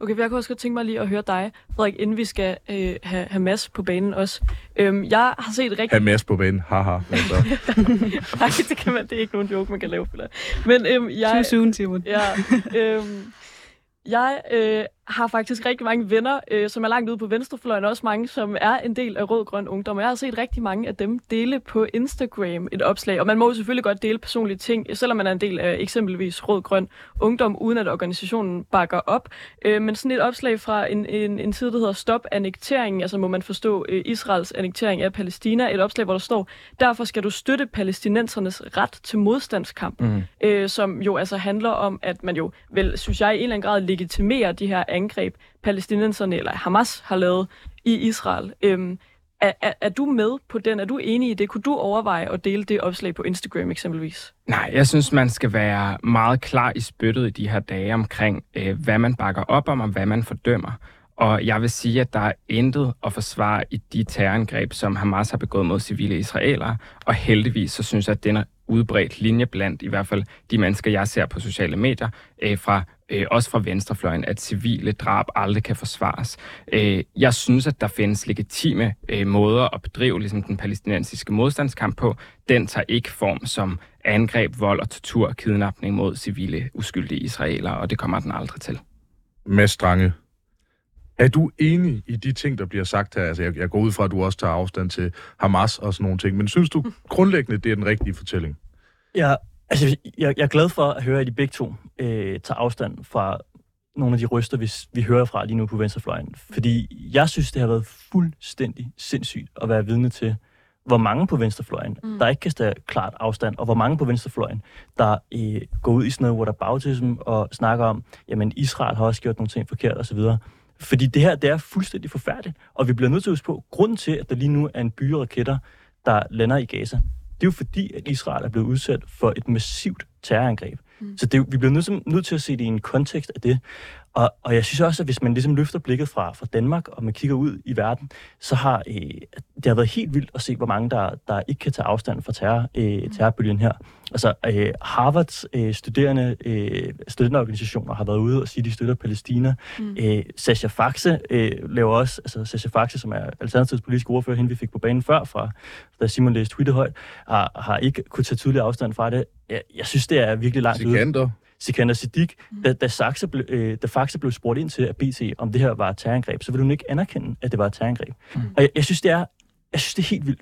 Okay, for jeg kunne også godt tænke mig lige at høre dig, Frederik, inden vi skal øh, have, have Mads på banen også. Øhm, jeg har set rigtig... Hamas på banen, haha. Altså. Nej, det, kan man, det er ikke nogen joke, man kan lave. Føler. Men øhm, jeg... Too soon, Simon. Ja, øhm, jeg øh, har faktisk rigtig mange venner, øh, som er langt ude på venstrefløjen, og også mange, som er en del af Rød-Grøn Ungdom. Og jeg har set rigtig mange af dem dele på Instagram et opslag, og man må jo selvfølgelig godt dele personlige ting, selvom man er en del af eksempelvis Rød-Grøn Ungdom, uden at organisationen bakker op. Øh, men sådan et opslag fra en, en, en side, der hedder Stop Annekteringen, altså må man forstå øh, Israels annektering af Palæstina, et opslag, hvor der står, derfor skal du støtte palæstinensernes ret til modstandskamp Mm. øh, som jo altså handler om, at man jo vel, synes jeg, i en eller anden grad legitimerer de her angreb, palæstinenserne eller Hamas har lavet i Israel. Øhm, er, er, er du med på den? Er du enig i det? Kunne du overveje at dele det opslag på Instagram eksempelvis? Nej, jeg synes, man skal være meget klar i spyttet i de her dage omkring, øh, hvad man bakker op om og hvad man fordømmer. Og jeg vil sige, at der er intet at forsvare i de terrorangreb, som Hamas har begået mod civile israelere. Og heldigvis så synes jeg, at den er udbredt linje blandt i hvert fald de mennesker, jeg ser på sociale medier, øh, fra, øh, også fra venstrefløjen, at civile drab aldrig kan forsvares. Øh, jeg synes, at der findes legitime øh, måder at bedrive ligesom den palæstinensiske modstandskamp på. Den tager ikke form som angreb, vold og tortur og kidnapning mod civile uskyldige israelere, og det kommer den aldrig til. Mads Strange, er du enig i de ting, der bliver sagt her? Altså, jeg, jeg går ud fra, at du også tager afstand til Hamas og sådan nogle ting, men synes du grundlæggende, det er den rigtige fortælling? Ja, altså, jeg, jeg er glad for at høre, at I begge to øh, tager afstand fra nogle af de røster, vi, vi hører fra lige nu på venstrefløjen. Fordi jeg synes, det har været fuldstændig sindssygt at være vidne til, hvor mange på venstrefløjen, Mm. der ikke kan tage klart afstand, og hvor mange på venstrefløjen, der øh, går ud i sådan noget whataboutism og snakker om, jamen Israel har også gjort nogle ting forkert osv. Fordi det her, det er fuldstændig forfærdeligt, og vi bliver nødt til at huske på, grunden til, at der lige nu er en by raketter, der lander i Gaza, det er jo fordi, at Israel er blevet udsat for et massivt terrorangreb. Mm. Så det, vi bliver nødt til, nødt til at se det i en kontekst af det. Og, og jeg synes også, at hvis man ligesom løfter blikket fra, fra Danmark, og man kigger ud i verden, så har øh, det har været helt vildt at se, hvor mange, der, der ikke kan tage afstand fra terror, øh, terrorbølgen her. Altså, øh, Harvards øh, studerende, øh, studenterorganisationer har været ude og sige, at de støtter Palæstina. Mm. Mm. Øh, Sascha Faxe øh, laver også, altså Sascha Faxe, som er Alternativets politiske ordfører, hende vi fik på banen før, fra, da Simon læste Twitter højt, har, har ikke kunne tage tydelig afstand fra det. Jeg, jeg synes, det er virkelig langt ude. Sikander? Siddiq, da, da, Saxe ble, øh, da Faxe blev spurgt ind til at BT, om det her var et terrorangreb, så ville hun ikke anerkende, at det var et terrorangreb. Mm. Og jeg, jeg, synes, det er, jeg synes, det er helt vildt.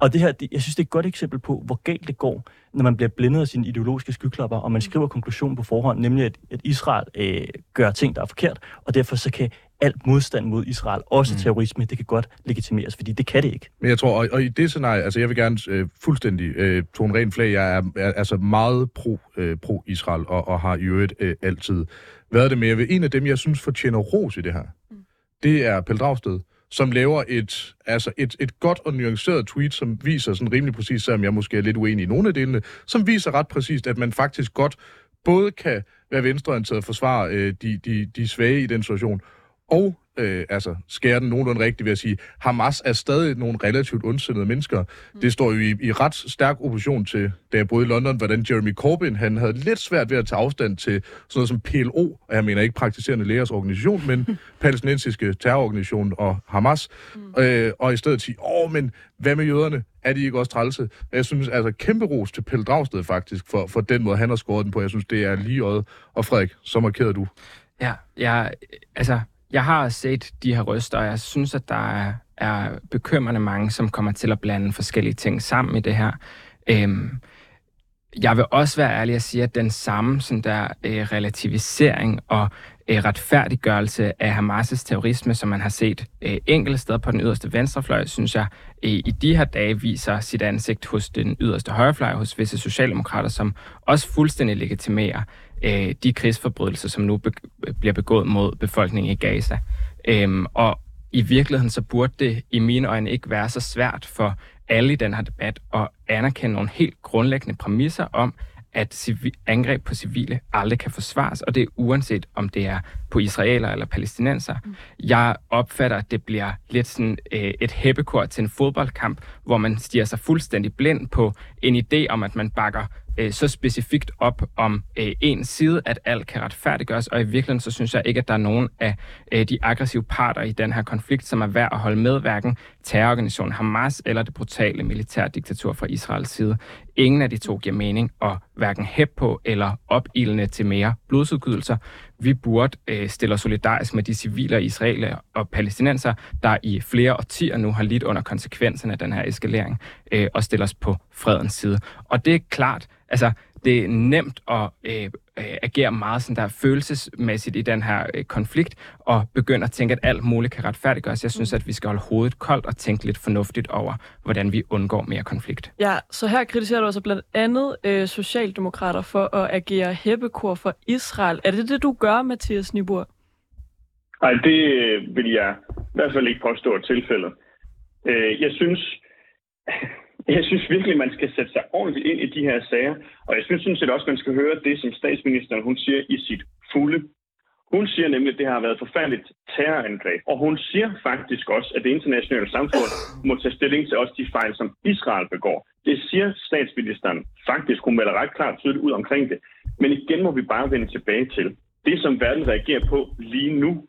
Og det her, det, jeg synes, det er et godt eksempel på, hvor galt det går, når man bliver blændet af sine ideologiske skyklapper, og man skriver konklusionen på forhånd, nemlig at, at Israel øh, gør ting, der er forkert, og derfor så kan alt modstand mod Israel, også mm. terrorisme, det kan godt legitimeres, fordi det kan det ikke. Men jeg tror, og, og i det scenarie, altså jeg vil gerne øh, fuldstændig øh, tone ren flag, jeg er, er altså meget pro, øh, pro-Israel, og, og har i øvrigt øh, altid været det med. Jeg vil, en af dem, jeg synes fortjener ros i det her, mm. det er Pelle Dragsted, som laver et, altså et, et godt og nuanceret tweet, som viser sådan rimelig præcis, selvom jeg måske er lidt uenig i nogle af delene, som viser ret præcist, at man faktisk godt både kan være venstreorienteret og forsvare øh, de, de, de svage i den situation, og øh, altså skære den nogenlunde rigtigt ved at sige, Hamas er stadig nogle relativt ondsindede mennesker. Mm. Det står jo i, i ret stærk opposition til, da jeg boede i London, hvordan Jeremy Corbyn, han havde lidt svært ved at tage afstand til sådan noget som PLO, og jeg mener ikke praktiserende lægers organisation, men palæstinensiske terrororganisation og Hamas, mm. øh, og i stedet sige, åh, men hvad med jøderne? Er de ikke også trælse? Jeg synes altså kæmpe ros til Pelle Dragsted faktisk, for, for den måde, han har skåret den på. Jeg synes, det er lige øjet. Og Frederik, så markerer du. Ja, jeg, altså, jeg har set de her røster, og jeg synes, at der er, er bekymrende mange, som kommer til at blande forskellige ting sammen i det her. Øhm, jeg vil også være ærlig at sige, at den samme sådan der, øh, relativisering og øh, retfærdiggørelse af Hamas' terrorisme, som man har set øh, enkelte steder på den yderste venstrefløj, synes jeg øh, i de her dage viser sit ansigt hos den yderste højrefløj, hos visse socialdemokrater, som også fuldstændig legitimerer øh, de krigsforbrydelser, som nu be- bliver begået mod befolkningen i Gaza. Øhm, og i virkeligheden så burde det i mine øjne ikke være så svært for alle i den her debat at anerkende nogle helt grundlæggende præmisser om, at civi- angreb på civile aldrig kan forsvares, og det er uanset om det er på israeler eller palæstinenser. Mm. Jeg opfatter, at det bliver lidt sådan øh, et hæppekort til en fodboldkamp, hvor man stiger sig fuldstændig blind på en idé om, at man bakker øh, så specifikt op om øh, en side, at alt kan retfærdiggøres, og i virkeligheden så synes jeg ikke, at der er nogen af øh, de aggressive parter i den her konflikt, som er værd at holde med, hverken terrororganisationen Hamas eller det brutale militærdiktatur fra Israels side. Ingen af de to giver mening og hverken hæb på eller opildende til mere blodsudgydelser. Vi burde øh, stille os solidarisk med de civile israeler og palæstinenser, der i flere årtier nu har lidt under konsekvenserne af den her eskalering, øh, og stille os på fredens side. Og det er klart, altså det er nemt at øh, øh, agere meget sådan der følelsesmæssigt i den her øh, konflikt, og begynde at tænke, at alt muligt kan retfærdiggøres. Jeg synes, at vi skal holde hovedet koldt og tænke lidt fornuftigt over, hvordan vi undgår mere konflikt. Ja, så her kritiserer du altså blandt andet øh, Socialdemokrater for at agere hæppekor for Israel. Er det det, du gør, Mathias Nibur? Nej, det vil jeg i hvert fald ikke påstå at tilfældet. Øh, jeg synes, jeg synes virkelig, man skal sætte sig ordentligt ind i de her sager, og jeg synes sådan set også, man skal høre det, som statsministeren hun siger i sit fulde. Hun siger nemlig, at det har været et forfærdeligt terrorangreb, og hun siger faktisk også, at det internationale samfund må tage stilling til også de fejl, som Israel begår. Det siger statsministeren faktisk. Hun melder ret klart tydeligt ud omkring det. Men igen må vi bare vende tilbage til. Det, som verden reagerer på lige nu,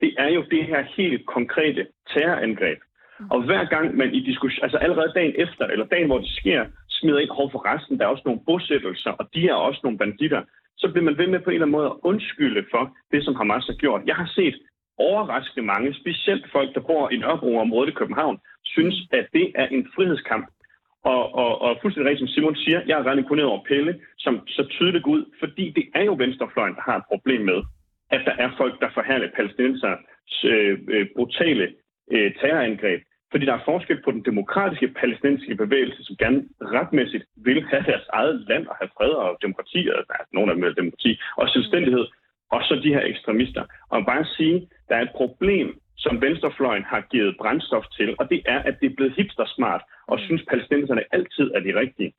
det er jo det her helt konkrete terrorangreb. Mm-hmm. Og hver gang man i diskussion, altså allerede dagen efter, eller dagen hvor det sker, smider ind over for resten, der er også nogle bosættelser, og de er også nogle banditter, så bliver man ved med på en eller anden måde at undskylde for det, som Hamas har gjort. Jeg har set overraskende mange, specielt folk, der bor i Nørrebro-området i København, synes, at det er en frihedskamp. Og, og, og fuldstændig rigtigt, som Simon siger, jeg er ret imponeret over Pelle, som så tydeligt går ud, fordi det er jo venstrefløjen, der har et problem med, at der er folk, der forhærler palæstinenser øh, øh, brutale øh, terrorangreb. Fordi der er forskel på den demokratiske palæstinensiske bevægelse, som gerne retmæssigt vil have deres eget land og have fred og demokrati, og altså, nogle af dem vil demokrati, og selvstændighed, og så de her ekstremister. Og bare sige, der er et problem, som venstrefløjen har givet brændstof til, og det er, at det er blevet hipstersmart og synes, palæstinenserne altid er de rigtige.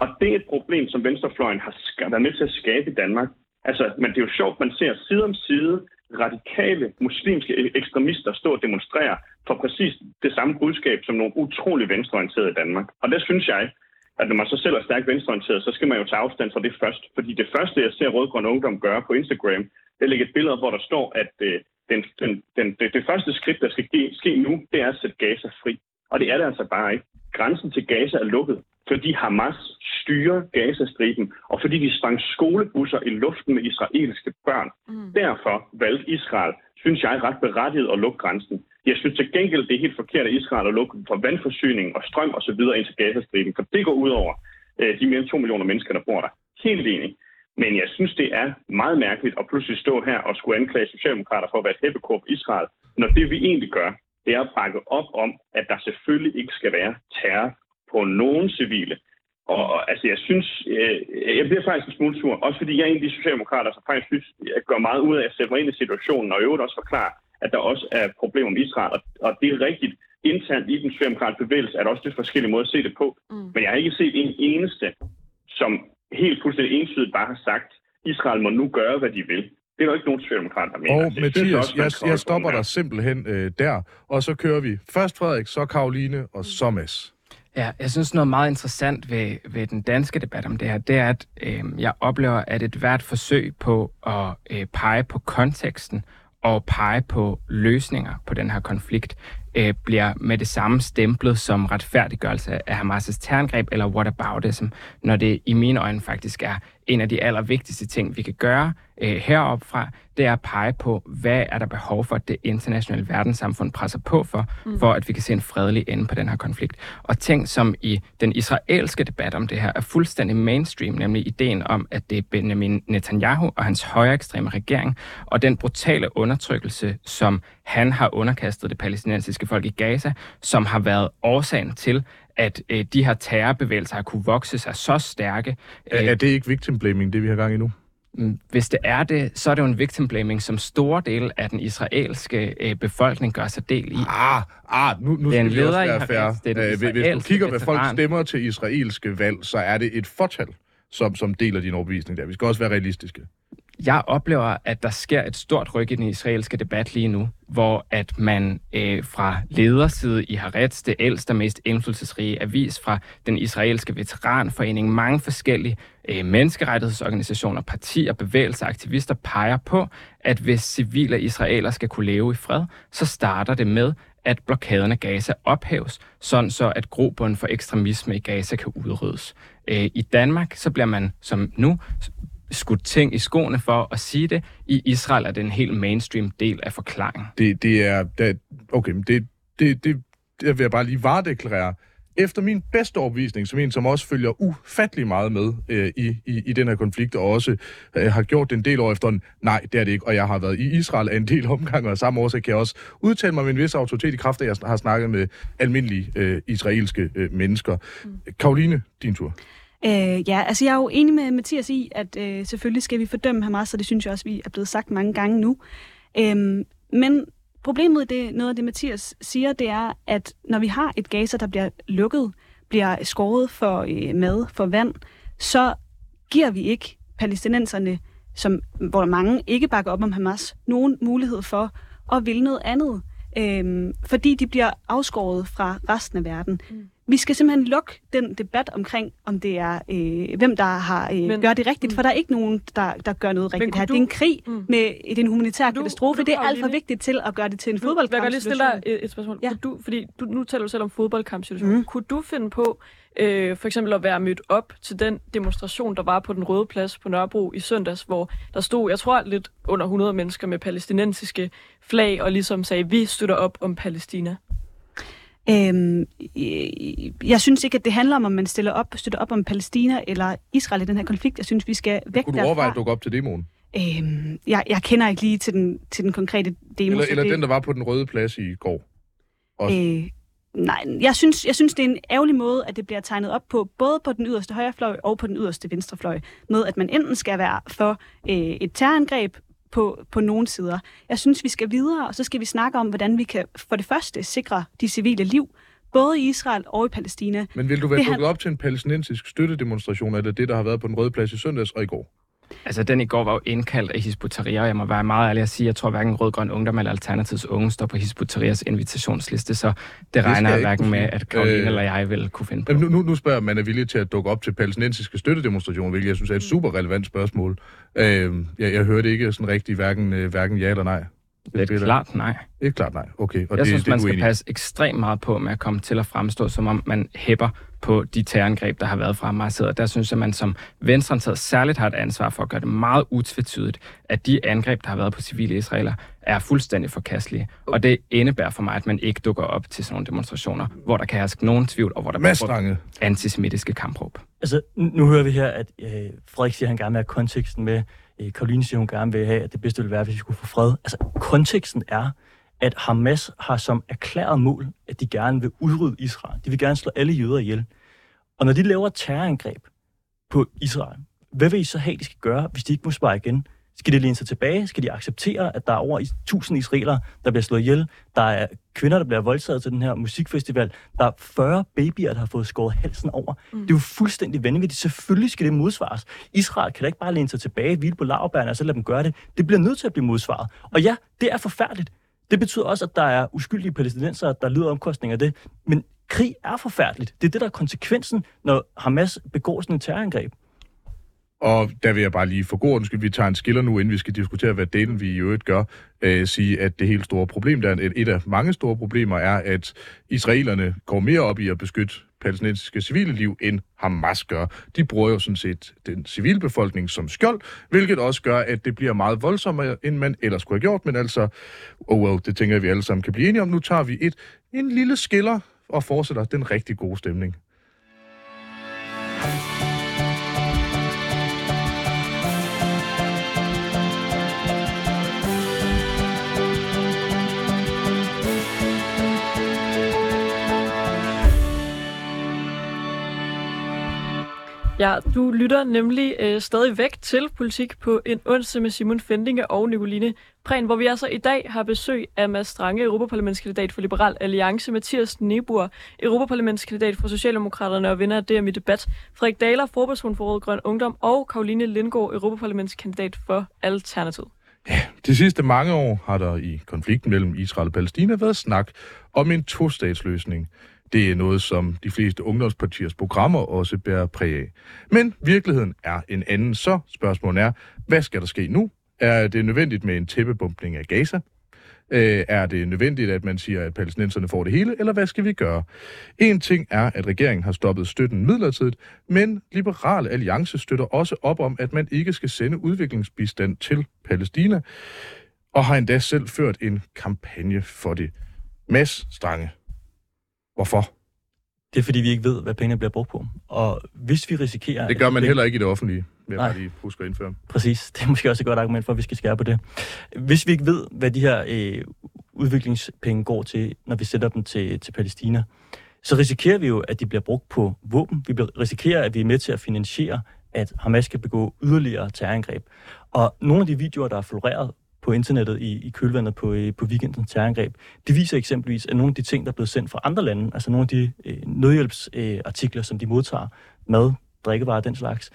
Og det er et problem, som venstrefløjen har været med til at skabe i Danmark. Altså, men det er jo sjovt, man ser side om side radikale muslimske e- ekstremister stå og demonstrere for præcis det samme budskab som nogle utrolig venstreorienterede i Danmark. Og der synes jeg, at når man så selv er stærkt venstreorienteret, så skal man jo tage afstand fra det først. Fordi det første, jeg ser Rødgrøn Ungdom gøre på Instagram, det ligger et billede, hvor der står, at øh, den, den, den, det, det første skridt, der skal ske nu, det er at sætte Gaza fri. Og det er det altså bare ikke. Grænsen til Gaza er lukket fordi Hamas styrer Gazastriben, og fordi de sprang skolebusser i luften med israelske børn. Mm. Derfor valgte Israel, synes jeg, ret berettiget at lukke grænsen. Jeg synes til gengæld, det er helt forkert af Israel at lukke for vandforsyning og strøm osv. ind til Gazastriben, for det går ud over øh, de mere end to millioner mennesker, der bor der. Helt enig. Men jeg synes, det er meget mærkeligt at pludselig stå her og skulle anklage Socialdemokrater for at være et hæppekorp Israel, når det vi egentlig gør, det er at bakke op om, at der selvfølgelig ikke skal være terror på nogen civile. Og og, altså, jeg synes, øh, jeg bliver faktisk en smule sur, også fordi jeg er en af de socialdemokrater, som faktisk synes, jeg gør meget ud af at sætte mig ind i situationen, og i øvrigt også forklare, at der også er problemer med Israel. Og, og det er rigtigt, internt i den socialdemokratiske bevægelse er der også lidt forskellige måder at se det på. Mm. Men jeg har ikke set en eneste, som helt fuldstændig entydigt bare har sagt, Israel må nu gøre, hvad de vil. Det er der ikke nogen socialdemokrater, der mener. Og Det Mathias, også, jeg, jeg stopper dig simpelthen øh, der, og så kører vi først Frederik, så Karoline og så Mads. Ja, jeg synes noget meget interessant ved, ved den danske debat om det her, det er, at øh, jeg oplever, at et hvert forsøg på at øh, pege på konteksten og pege på løsninger på den her konflikt, øh, bliver med det samme stemplet som retfærdiggørelse af Hamas' terrorangreb eller whataboutism, når det i mine øjne faktisk er en af de allervigtigste ting, vi kan gøre øh, heroppe fra, det er at pege på, hvad er der behov for, at det internationale verdenssamfund presser på for, mm. for at vi kan se en fredelig ende på den her konflikt. Og ting som i den israelske debat om det her er fuldstændig mainstream, nemlig ideen om, at det er Benjamin Netanyahu og hans højre ekstreme regering, og den brutale undertrykkelse, som han har underkastet det palæstinensiske folk i Gaza, som har været årsagen til, at øh, de her terrorbevægelser har kunne vokse sig så stærke. Er, Øh, er det ikke victim blaming, det vi har gang i nu? Mm, Hvis det er det, så er det jo en victim blaming, som store dele af den israelske øh, befolkning gør sig del i. Ah, ah nu, nu Det er en skal vi også være er den Øh, hvis- du kigger, hvad folk stemmer til israelske valg, så er det et fortal, som, som deler din overbevisning der. Vi skal også være realistiske. Jeg oplever, at der sker et stort ryk i den israelske debat lige nu, hvor at man øh, fra lederside i Haaretz, det ældste og mest indflydelsesrige avis, fra den israelske veteranforening, mange forskellige øh, menneskerettighedsorganisationer, partier, bevægelser, aktivister peger på, at hvis civile israeler skal kunne leve i fred, så starter det med, at blokaden af Gaza ophæves, sådan så at grobunden for ekstremisme i Gaza kan udryddes. Øh, I Danmark så bliver man som nu skudt ting i skoene for at sige det. I Israel er det en helt mainstream del af forklaringen. Det, det er... Det, okay, men det, det, det, det vil jeg bare lige varedeklarere. Efter min bedste overbevisning, som en, som også følger ufattelig meget med øh, i, i, i den her konflikt, og også øh, har gjort det en del år efter, nej, det er det ikke, og jeg har været i Israel af en del omgange, og af samme årsag kan jeg også udtale mig med en vis autoritet i kraft af, at jeg har snakket med almindelige øh, israelske øh, mennesker. Mm. Karoline, din tur. Øh, ja, altså jeg er jo enig med Mathias i, at øh, selvfølgelig skal vi fordømme Hamas, og det synes jeg også, vi er blevet sagt mange gange nu. Øh, men problemet, det noget af det, Mathias siger, det er, at når vi har et Gaza, der bliver lukket, bliver skåret for øh, mad, for vand, så giver vi ikke palæstinenserne, som, hvor mange ikke bakker op om Hamas, nogen mulighed for at ville noget andet. Øhm, fordi de bliver afskåret fra resten af verden. Mm. Vi skal simpelthen lukke den debat omkring, om det er, øh, hvem der har øh, Men- gør det rigtigt, mm. for der er ikke nogen, der, der gør noget rigtigt her. du- Det er en krig Mm. med det er en humanitær Du- katastrofe. du, det er alt for vigtigt til at gøre det til en Nu, jeg kan lige stille dig fodboldkamp. et, et spørgsmål. Ja. Kunne du, fordi du, nu taler du selv om fodboldkampsituationen. Mm. Kunne du finde på øh, for eksempel at være mødt op til den demonstration, der var på den røde plads på Nørrebro i søndags, hvor der stod, jeg tror, lidt under 100 mennesker med palæstinensiske flag, og ligesom sagde, vi støtter op om Palæstina. Øhm, øh, jeg synes ikke, at det handler om, om man stiller op, støtter op om Palæstina eller Israel i den her konflikt. Jeg synes, vi skal væk Kunne du derfra. overveje at dukke op til demoen? Øhm, jeg, jeg kender ikke lige til den, til den konkrete demo. Eller, eller det, den, der var på den røde plads i går? også? Øh, nej, jeg synes, jeg synes, det er en ærgerlig måde, at det bliver tegnet op på, både på den yderste højrefløj og på den yderste venstrefløj, med at man enten skal være for øh, et terrorangreb på, på nogle sider. Jeg synes, vi skal videre, og så skal vi snakke om, hvordan vi kan for det første sikre de civile liv, både i Israel og i Palæstina. Men vil du være det han- dukket op til en palæstinensisk støttedemonstration, eller det, der har været på den røde plads i søndags og i går? Altså, den i går var jo indkaldt af Hizb ut-Tahrir, og jeg må være meget ærlig at sige, jeg tror hverken Rød Grøn Ungdom eller Alternativets Unge står på Hizb ut-Tahrirs invitationsliste, så det regner jeg hverken med, at Karoline Øh, eller jeg vil kunne finde på. Nu, nu, nu spørger man er villig til at dukke op til palæstinensiske støttedemonstrationer, hvilket jeg synes er et super relevant spørgsmål. Øh, jeg, jeg hørte ikke sådan rigtig hverken, øh, hverken ja eller nej. Det er klart nej. Det er klart nej. Okay. Og Jeg det, synes, det man skal passe ekstremt meget på med at komme til at fremstå, som om man hæpper på de terrorangreb, der har været fra Hamas. Og der synes jeg, man som venstreorienteret særligt har et ansvar for at gøre det meget utvetydigt, at de angreb, der har været på civile israeler, er fuldstændig forkastelige. Og det indebærer for mig, at man ikke dukker op til sådan nogle demonstrationer, hvor der kan herske nogen tvivl, og hvor der bliver antisemitiske kampråb. Altså, nu nu hører vi her, at øh, Frederik siger, at han gerne vil have konteksten med. Øh, Karoline siger, hun gerne vil have, at det bedste ville være, hvis vi skulle få fred. Altså, konteksten er, at Hamas har som erklæret mål, at de gerne vil udrydde Israel. De vil gerne slå alle jøder ihjel. Og når de laver et terrorangreb på Israel, hvad vil I så have, de skal gøre, hvis de ikke må spare igen? Skal de læne sig tilbage? Skal de acceptere, at der er over i- 1000 israelere, der bliver slået ihjel? Der er kvinder, der bliver voldtaget til den her musikfestival. Der er 40 babyer, der har fået skåret halsen over. Mm. Det er jo fuldstændig vanvittigt. Selvfølgelig skal det modsvares. Israel kan da ikke bare læne sig tilbage, hvile på lavbærne og så lade dem gøre det. Det bliver nødt til at blive modsvaret. Og ja, det er forfærdeligt. Det betyder også, at der er uskyldige palæstinenser, der lider omkostninger af det. Men krig er forfærdeligt. Det er det, der er konsekvensen, når Hamas begår sådan et terrorangreb. Og der vil jeg bare lige for god undskyld, skyld, vi tager en skiller nu, inden vi skal diskutere, hvad delen vi i øvrigt gør, øh, sige, at det helt store problem, der er et, et af mange store problemer, er, at israelerne går mere op i at beskytte palæstinensiske civile liv, end Hamas gør. De bruger jo sådan set den civilbefolkning som skjold, hvilket også gør, at det bliver meget voldsommere, end man ellers kunne have gjort. Men altså, oh well, det tænker jeg, vi alle sammen kan blive enige om. Nu tager vi et en lille skiller og fortsætter den rigtig gode stemning. Ja, du lytter nemlig øh, stadigvæk til Politik på en onsdag med Simon Fendinge og Nicoline Prehn, hvor vi altså i dag har besøg af Mads Strange, Europaparlamentskandidat for Liberal Alliance, Mathias Nebur, Europaparlamentskandidat for Socialdemokraterne og vinder af DM i debat, Frederik Daler, forperson for Rød Grøn Ungdom, og Karoline Lindgaard, Europaparlamentskandidat for Alternativet. Ja, De sidste mange år har der i konflikten mellem Israel og Palæstina været snak om en to-statsløsning. Det er noget, som de fleste ungdomspartiers programmer også bærer præg af. Men virkeligheden er en anden, så spørgsmålet er, hvad skal der ske nu? Er det nødvendigt med en tæppebumpning af Gaza? Øh, er det nødvendigt, at man siger, at palæstinenserne får det hele, eller hvad skal vi gøre? En ting er, at regeringen har stoppet støtten midlertidigt, men Liberal Alliance støtter også op om, at man ikke skal sende udviklingsbistand til Palæstina, og har endda selv ført en kampagne for det. Mads Strange. Hvorfor? Det er, fordi vi ikke ved, hvad pengene bliver brugt på. Og hvis vi risikerer... Det gør man heller ikke i det offentlige, vil jeg bare lige huske at indføre. Præcis. Det er måske også et godt argument for, at vi skal skære på det. Hvis vi ikke ved, hvad de her øh, udviklingspenge går til, når vi sætter dem til, til Palæstina, så risikerer vi jo, at de bliver brugt på våben. Vi risikerer, at vi er med til at finansiere, at Hamas skal begå yderligere terrorangreb. Og nogle af de videoer, der er floreret på internettet i, i kølvandet på, øh, på weekendens terrorangreb, det viser eksempelvis, at nogle af de ting, der er blevet sendt fra andre lande, altså nogle af de øh, nødhjælpsartikler, øh, artikler, som de modtager, mad, drikkevarer den slags,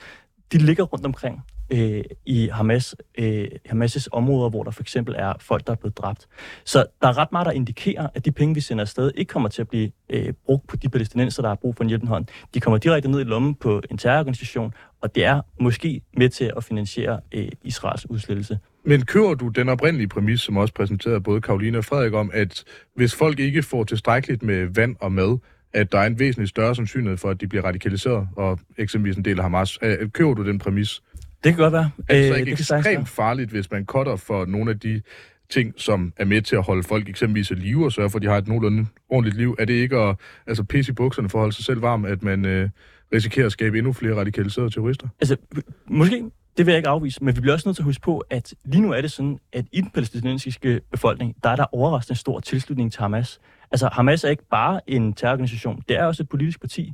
de ligger rundt omkring øh, i Hamas, øh, Hamas' områder, hvor der for eksempel er folk, der er blevet dræbt. Så der er ret meget, der indikerer, at de penge, vi sender afsted, ikke kommer til at blive øh, brugt på de palæstinenser, der har brug for en hjælpende hånd. De kommer direkte ned i lommen på en terrororganisation, og det er måske med til at finansiere øh, Israels udslettelse. Men kører du den oprindelige præmis, som også præsenterede både Karoline og Frederik om, at hvis folk ikke får tilstrækkeligt med vand og mad, at der er en væsentlig større sandsynlighed for, at de bliver radikaliseret, og eksempelvis en del af Hamas. Øh, Kører du den præmis? Det kan godt være. Er det så Øh, ikke være. ekstremt farligt, hvis man cutter for nogle af de ting, som er med til at holde folk eksempelvis i live og sørge for, at de har et nogenlunde ordentligt liv? Er det ikke at altså, pisse i bukserne for at holde sig selv varm, at man øh, risikerer at skabe endnu flere radikaliserede terrorister? Altså, måske, det vil jeg ikke afvise, men vi bliver også nødt til at huske på, at lige nu er det sådan, at i den palæstinensiske befolkning, der er der overraskende stor tilslutning til Hamas. Altså, Hamas er ikke bare en terrororganisation, det er også et politisk parti.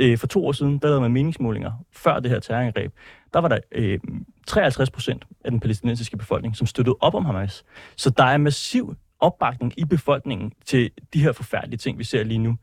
Øh, For to år siden, der lavede man meningsmålinger før det her terrorangreb. Der var der øh, 53 procent af den palæstinensiske befolkning, som støttede op om Hamas. Så der er massiv opbakning i befolkningen til de her forfærdelige ting, vi ser lige nu.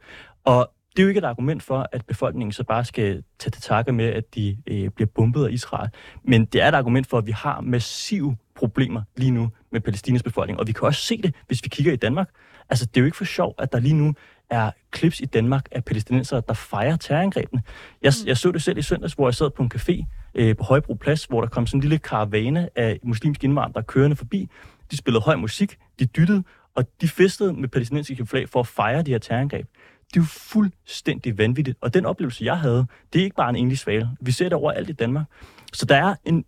Og det er jo ikke et argument for, at befolkningen så bare skal tage til takke med, at de øh, bliver bombet af Israel. Men det er et argument for, at vi har massive problemer lige nu med Palæstinas befolkning. Og vi kan også se det, hvis vi kigger i Danmark. Altså, det er jo ikke for sjov, at der lige nu er clips i Danmark af palæstinenser, der fejrer terrorangrebene. Jeg, jeg så det selv i søndags, hvor jeg sad på en café øh, på Højbro Plads, hvor der kom sådan en lille karavane af muslimske indvandrere kørende forbi. de spillede høj musik, de dyttede, og de festede med palæstinensiske flag for at fejre de her terrorangreb. Det er jo fuldstændig vanvittigt, og den oplevelse, jeg havde, det er ikke bare en enlig svale. Vi ser det overalt i Danmark. Så der er en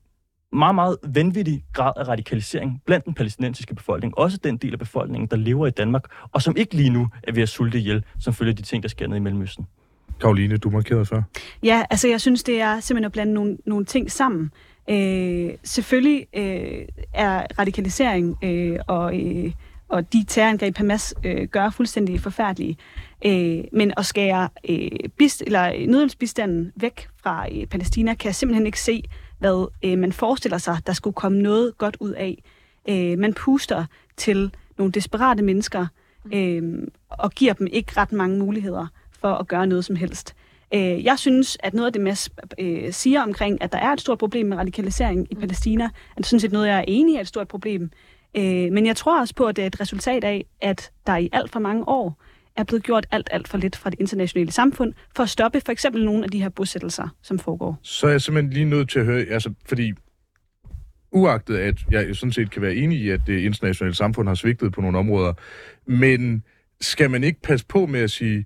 meget, meget vanvittig grad af radikalisering blandt den palæstinensiske befolkning. Også den del af befolkningen, der lever i Danmark, og som ikke lige nu er ved at sulte ihjel, som følger de ting, der sker nede i Mellemøsten. Karoline, du markerede før. Ja, altså jeg synes, det er simpelthen at blande nogle, nogle ting sammen. Øh, selvfølgelig øh, er radikalisering øh, og, øh, og de terrorangreb, Hamas øh, gør fuldstændig forfærdelige. Øh, men at skære øh, bist, eller nødhjælpsbistanden væk fra øh, Palæstina, kan jeg simpelthen ikke se, hvad øh, man forestiller sig, der skulle komme noget godt ud af. Øh, man puster til nogle desperate mennesker øh, og giver dem ikke ret mange muligheder for at gøre noget som helst. Øh, jeg synes, at noget af det, Mads øh, siger omkring, at der er et stort problem med radikalisering i Palæstina, er sådan set noget, jeg er enig i er et stort problem. Øh, men jeg tror også på, at det er et resultat af, at der i alt for mange år er blevet gjort alt, alt for lidt fra det internationale samfund for at stoppe for eksempel nogle af de her bosættelser, som foregår. Så er jeg simpelthen lige nødt til at høre, altså, fordi uagtet at jeg sådan set kan være enig i, at det internationale samfund har svigtet på nogle områder, men skal man ikke passe på med at sige,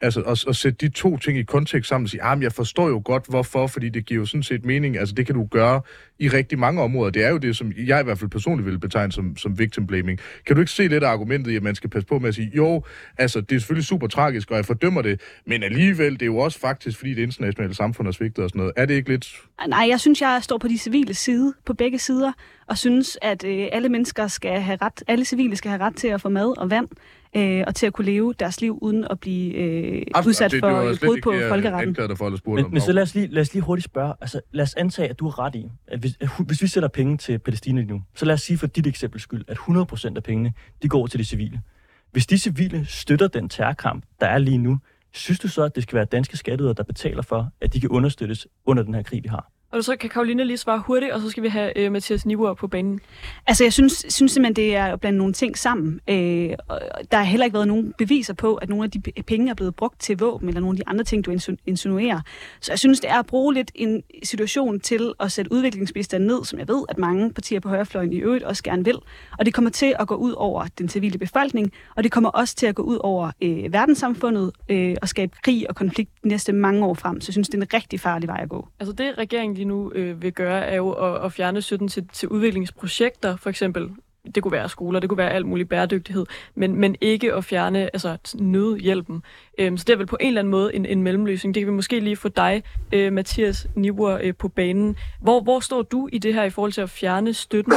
altså at, at sætte de to ting i kontekst sammen og sige, ah, jeg forstår jo godt hvorfor, fordi det giver jo sådan set mening, altså det kan du gøre i rigtig mange områder. Det er jo det, som jeg i hvert fald personligt vil betegne som, som victim blaming. Kan du ikke se lidt af argumentet i, at man skal passe på med at sige, jo, altså det er selvfølgelig super tragisk, og jeg fordømmer det, men alligevel, det er jo også faktisk, fordi det internationale samfund har svigtet og sådan noget. Er det ikke lidt... Nej, jeg synes, jeg står på de civile side, på begge sider, og synes, at øh, alle mennesker skal have ret, alle civile skal have ret til at få mad og vand, øh, og til at kunne leve deres liv uden at blive øh, Absolut, udsat det- for det brud ikke på det, jeg folkeretten. dig for, eller spurgte Men, om. men så lad os, lige, lad os lige hurtigt spørge, altså lad os antage, at du har ret i, at hvis, at hvis vi sætter penge til Palæstina lige nu, så lad os sige for dit eksempel skyld, at 100% af pengene, de går til de civile. Hvis de civile støtter den terrorkamp, der er lige nu, synes du så, at det skal være danske skatteydere, der betaler for, at de kan understøttes under den her krig, vi har? Og så kan Karoline lige svare hurtigt, og så skal vi have øh, Mathias Niver på banen. Altså, jeg synes, synes simpelthen, det er at blande nogle ting sammen. Øh, der har heller ikke været nogen beviser på, at nogle af de penge er blevet brugt til våben, eller nogle af de andre ting, du insinuerer. Så jeg synes, det er at bruge lidt en situation til at sætte udviklingsbistand ned, som jeg ved, at mange partier på højrefløjen i øvrigt også gerne vil. Og det kommer til at gå ud over den civile befolkning, og det kommer også til at gå ud over øh, verdenssamfundet øh, og skabe krig og konflikt de næste mange år frem. Så jeg synes, det er en rigtig farlig vej at gå. Altså det, regeringen lige nu øh, vil gøre, er jo at, at fjerne støtten til, til udviklingsprojekter, for eksempel. Det kunne være skoler, det kunne være alt muligt bæredygtighed, men, men ikke at fjerne altså, nødhjælpen. Øhm, så det er vel på en eller anden måde en, en mellemløsning. Det kan vi måske lige få dig, øh, Mathias Niver, øh, på banen. Hvor, hvor står du i det her i forhold til at fjerne støtten?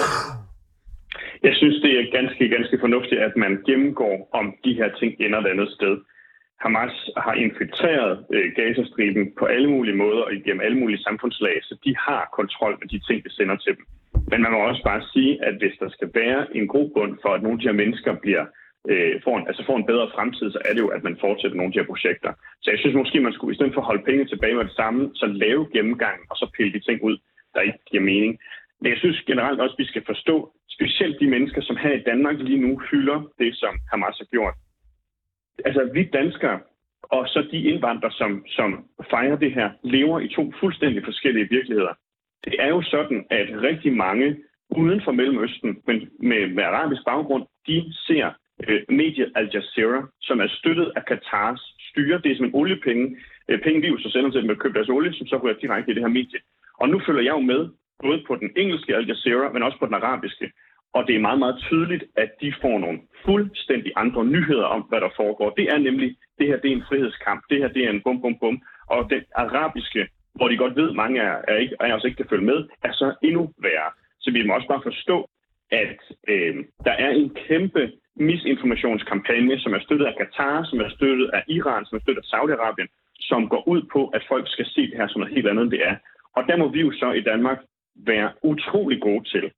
Jeg synes, det er ganske, ganske fornuftigt, at man gennemgår, om de her ting ender et andet sted. Hamas har infiltreret øh, Gazastriben på alle mulige måder og igennem alle mulige samfundslag, så de har kontrol med de ting, vi sender til dem. Men man må også bare sige, at hvis der skal være en god grund for, at nogle af de her mennesker bliver, øh, får, en, altså får en bedre fremtid, så er det jo, at man fortsætter nogle af de her projekter. Så jeg synes måske, man skulle i stedet for at holde penge tilbage med det samme, så lave gennemgang og så pille de ting ud, der ikke giver mening. Men jeg synes generelt også, at vi skal forstå, specielt de mennesker, som her i Danmark lige nu hylder det, som Hamas har gjort. Altså, vi danskere, og så de indvandrere, som, som fejrer det her, lever i to fuldstændig forskellige virkeligheder. Det er jo sådan, at rigtig mange uden for Mellemøsten, men med, med arabisk baggrund, de ser øh, mediet Al Jazeera, som er støttet af Katars styre. Det er som en oliepenge. Øh, penge, de jo så sender til dem at købe deres olie, som så ryger direkte i det her medie. Og nu følger jeg jo med, både på den engelske Al Jazeera, men også på den arabiske. Og det er meget, meget tydeligt, at de får nogle fuldstændig andre nyheder om, hvad der foregår. Det er nemlig, det her det er en frihedskamp, det her det er en bum, bum, bum. Og den arabiske, hvor de godt ved, mange er, er, ikke, er også ikke kan følge med, er så endnu værre. Så vi må også bare forstå, at øh, der er en kæmpe misinformationskampagne, som er støttet af Katar, som er støttet af Iran, som er støttet af Saudi-Arabien, som går ud på, at folk skal se det her som noget helt andet, end det er. Og der må vi jo så i Danmark være utrolig gode til.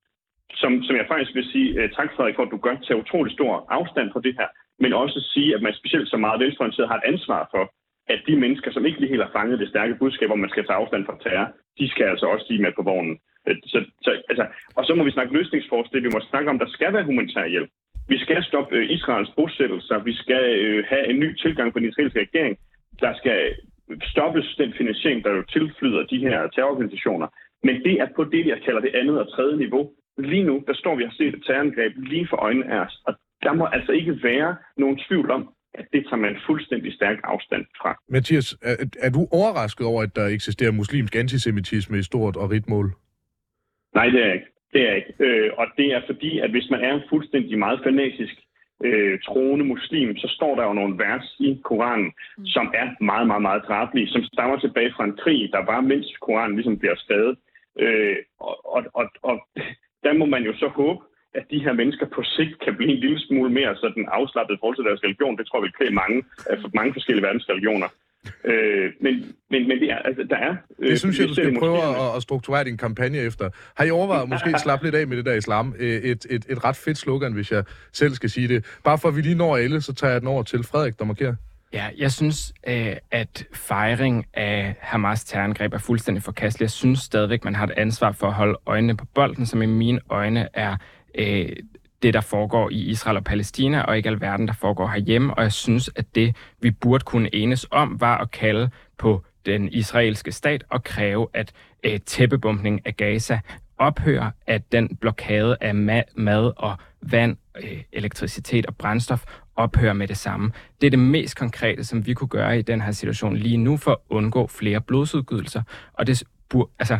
Som, som jeg faktisk vil sige, uh, tak Frederik for, at du gør tage utrolig stor afstand fra det her, men også sige, at man specielt så meget venstreorienteret har et ansvar for, at de mennesker, som ikke lige helt har fanget det stærke budskab, om man skal tage afstand fra terror, de skal altså også sige med på vognen. Øh, så, så, altså, og så må vi snakke løsningsforslag. Vi må snakke om, at der skal være humanitær hjælp. Vi skal stoppe øh, Israels bosættelser. Vi skal øh, have en ny tilgang på den israelske regering. Der skal øh, stoppes den finansiering, der jo tilflyder de her terrororganisationer. Men det er på det, jeg kalder det andet og tredje niveau. Lige nu, der står vi og har set et terrorangreb lige for øjnene af os, og der må altså ikke være nogen tvivl om, at det tager man fuldstændig stærk afstand fra. Mathias, er, er du overrasket over, at der eksisterer muslimsk antisemitisme i stort og rigt mål? Nej, det er jeg ikke. Det er jeg ikke. Øh, og det er fordi, at hvis man er en fuldstændig meget fanatisk øh, troende muslim, så står der jo nogle vers i Koranen, mm. som er meget, meget, meget drabelige, som stammer tilbage fra en krig, der var mens Koranen ligesom bliver skrevet. Øh, og, og, og, og der må man jo så håbe, at de her mennesker på sigt kan blive en lille smule mere sådan afslappet i forhold til deres religion. Det tror jeg vil klæde mange, for mange forskellige verdensreligioner. Øh, men, men, men det er, altså, der er... Øh, det synes jeg, du skal prøve at, at strukturere din kampagne efter. Har I overvejet måske at slappe lidt af med det der islam? Øh, et, et, et ret fedt slogan, hvis jeg selv skal sige det. Bare for at vi lige når alle, så tager jeg den over til Frederik, der markerer. Ja, jeg synes, øh, at fejring af Hamas terrorangreb er fuldstændig forkastelig. Jeg synes stadigvæk, man har et ansvar for at holde øjnene på bolden, som i mine øjne er øh, det, der foregår i Israel og Palæstina, og ikke alverden, der foregår herhjemme. Og jeg synes, at det, vi burde kunne enes om, var at kalde på den israelske stat og kræve, at øh, tæppebumpning af Gaza ophører, at den blokade af ma- mad og vand, øh, elektricitet og brændstof ophører med det samme. Det er det mest konkrete, som vi kunne gøre i den her situation lige nu for at undgå flere blodsudgydelser. Og det, altså,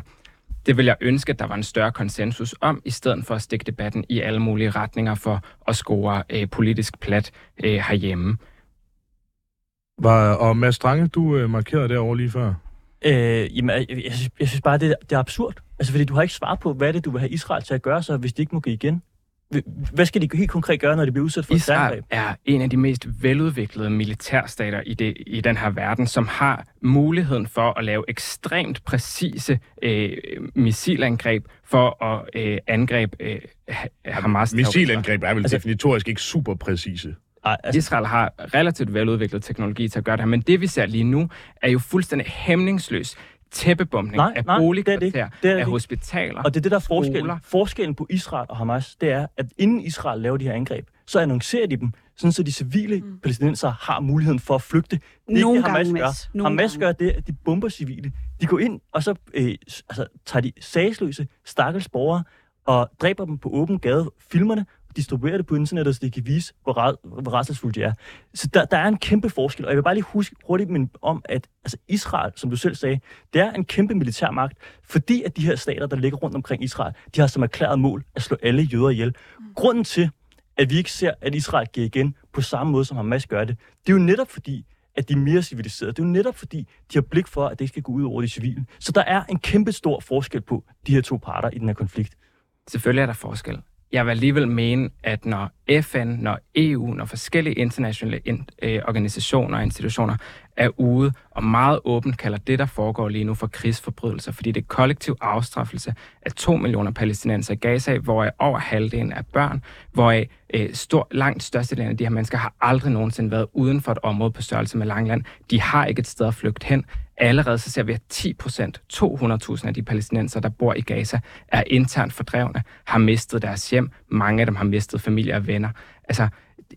det vil jeg ønske, at der var en større konsensus om, i stedet for at stikke debatten i alle mulige retninger for at score øh, politisk plat øh, herhjemme. Var, og Mads Strange, du øh, markerede derovre lige før. Øh, jamen, jeg, jeg, synes, jeg synes bare, det, det er absurd. Altså, fordi du har ikke svaret på, hvad det du vil have Israel til at gøre så, hvis de ikke må gå igen. Hvad skal de helt konkret gøre, når de bliver udsat for Israel et er en af de mest veludviklede militærstater i, det, i den her verden, som har muligheden for at lave ekstremt præcise øh, missilangreb for at øh, angribe øh, Hamas. Missilangreb er vel altså, definitorisk ikke super præcise. Ej, altså... Israel har relativt veludviklet teknologi til at gøre det her, men det vi ser lige nu er jo fuldstændig hæmningsløst tæppebumpning nej, af boligkvarter, af hospitaler, Og det er det, der er forskellen. Forskellen på Israel og Hamas, det er, at inden Israel laver de her angreb, så annoncerer de dem, sådan så de civile mm. palæstinenser har muligheden for at flygte. Det er Nogle ikke det, Hamas gør. Nogle Hamas gange. gør det, at de bomber civile. De går ind, og så øh, altså, tager de sagsløse, stakkels borgere, og dræber dem på åben gade, filmerne, distribuere det på internettet, så det kan vise, hvor, hvor retsfuldt de er. Så der, der er en kæmpe forskel, og jeg vil bare lige huske hurtigt men om, at altså Israel, som du selv sagde, det er en kæmpe militærmagt, fordi at de her stater, der ligger rundt omkring Israel, de har som erklæret mål at slå alle jøder ihjel. Grunden til, at vi ikke ser, at Israel giver igen på samme måde, som Hamas gør det, det er jo netop fordi, at de er mere civiliserede. Det er jo netop fordi, de har blik for, at det ikke skal gå ud over de civile. Så der er en kæmpe stor forskel på de her to parter i den her konflikt. Selvfølgelig er der forskel jeg vil alligevel mene, at når FN, når EU, når forskellige internationale in, øh, organisationer og institutioner er ude og meget åbent kalder det, der foregår lige nu for krigsforbrydelser, fordi det er kollektiv afstraffelse af to millioner palæstinenser i Gaza, hvor over halvdelen er børn, hvor øh, stor, langt størstedelen af de her mennesker har aldrig nogensinde været uden for et område på størrelse med Langland. De har ikke et sted at flygte hen. Allerede så ser vi, at 10 procent, 200.000 af de palæstinenser, der bor i Gaza, er internt fordrevne, har mistet deres hjem. Mange af dem har mistet familie og venner. Altså,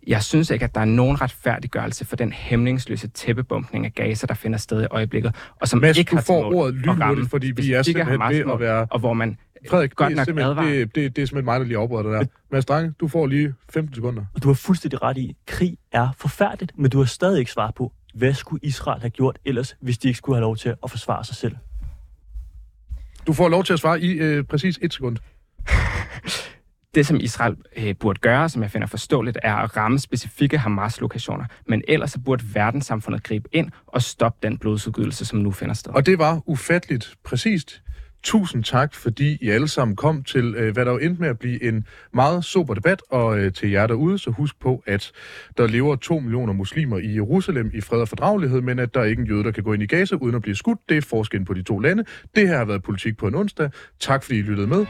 jeg synes ikke, at der er nogen retfærdiggørelse for den hæmningsløse tæppebumpning af Gaza, der finder sted i øjeblikket, og som Mads, ikke du har får ordet lynhurtigt, fordi vi er simpelthen ved at være... Og hvor man Frederik, godt det, er nok det, det, det, det er simpelthen mig, der lige afbryder det der. Mads Drange, du får lige 15 sekunder. Og du har fuldstændig ret i, krig er forfærdeligt, men du har stadig ikke svar på, hvad skulle Israel have gjort ellers, hvis de ikke skulle have lov til at forsvare sig selv? Du får lov til at svare i øh, præcis et sekund. Det, som Israel øh, burde gøre, som jeg finder forståeligt, er at ramme specifikke Hamas-lokationer. Men ellers så burde verdenssamfundet gribe ind og stoppe den blodsudgydelse, som nu finder sted. Og det var ufatteligt præcist. Tusind tak, fordi I alle sammen kom til, øh, hvad der jo endte med at blive en meget sober debat, og øh, til jer derude, så husk på, at der lever to millioner muslimer i Jerusalem i fred og fordragelighed, men at der er ikke en jøde, der kan gå ind i Gaza uden at blive skudt. Det er forskellen på de to lande. Det her har været politik på en onsdag. Tak fordi I lyttede med.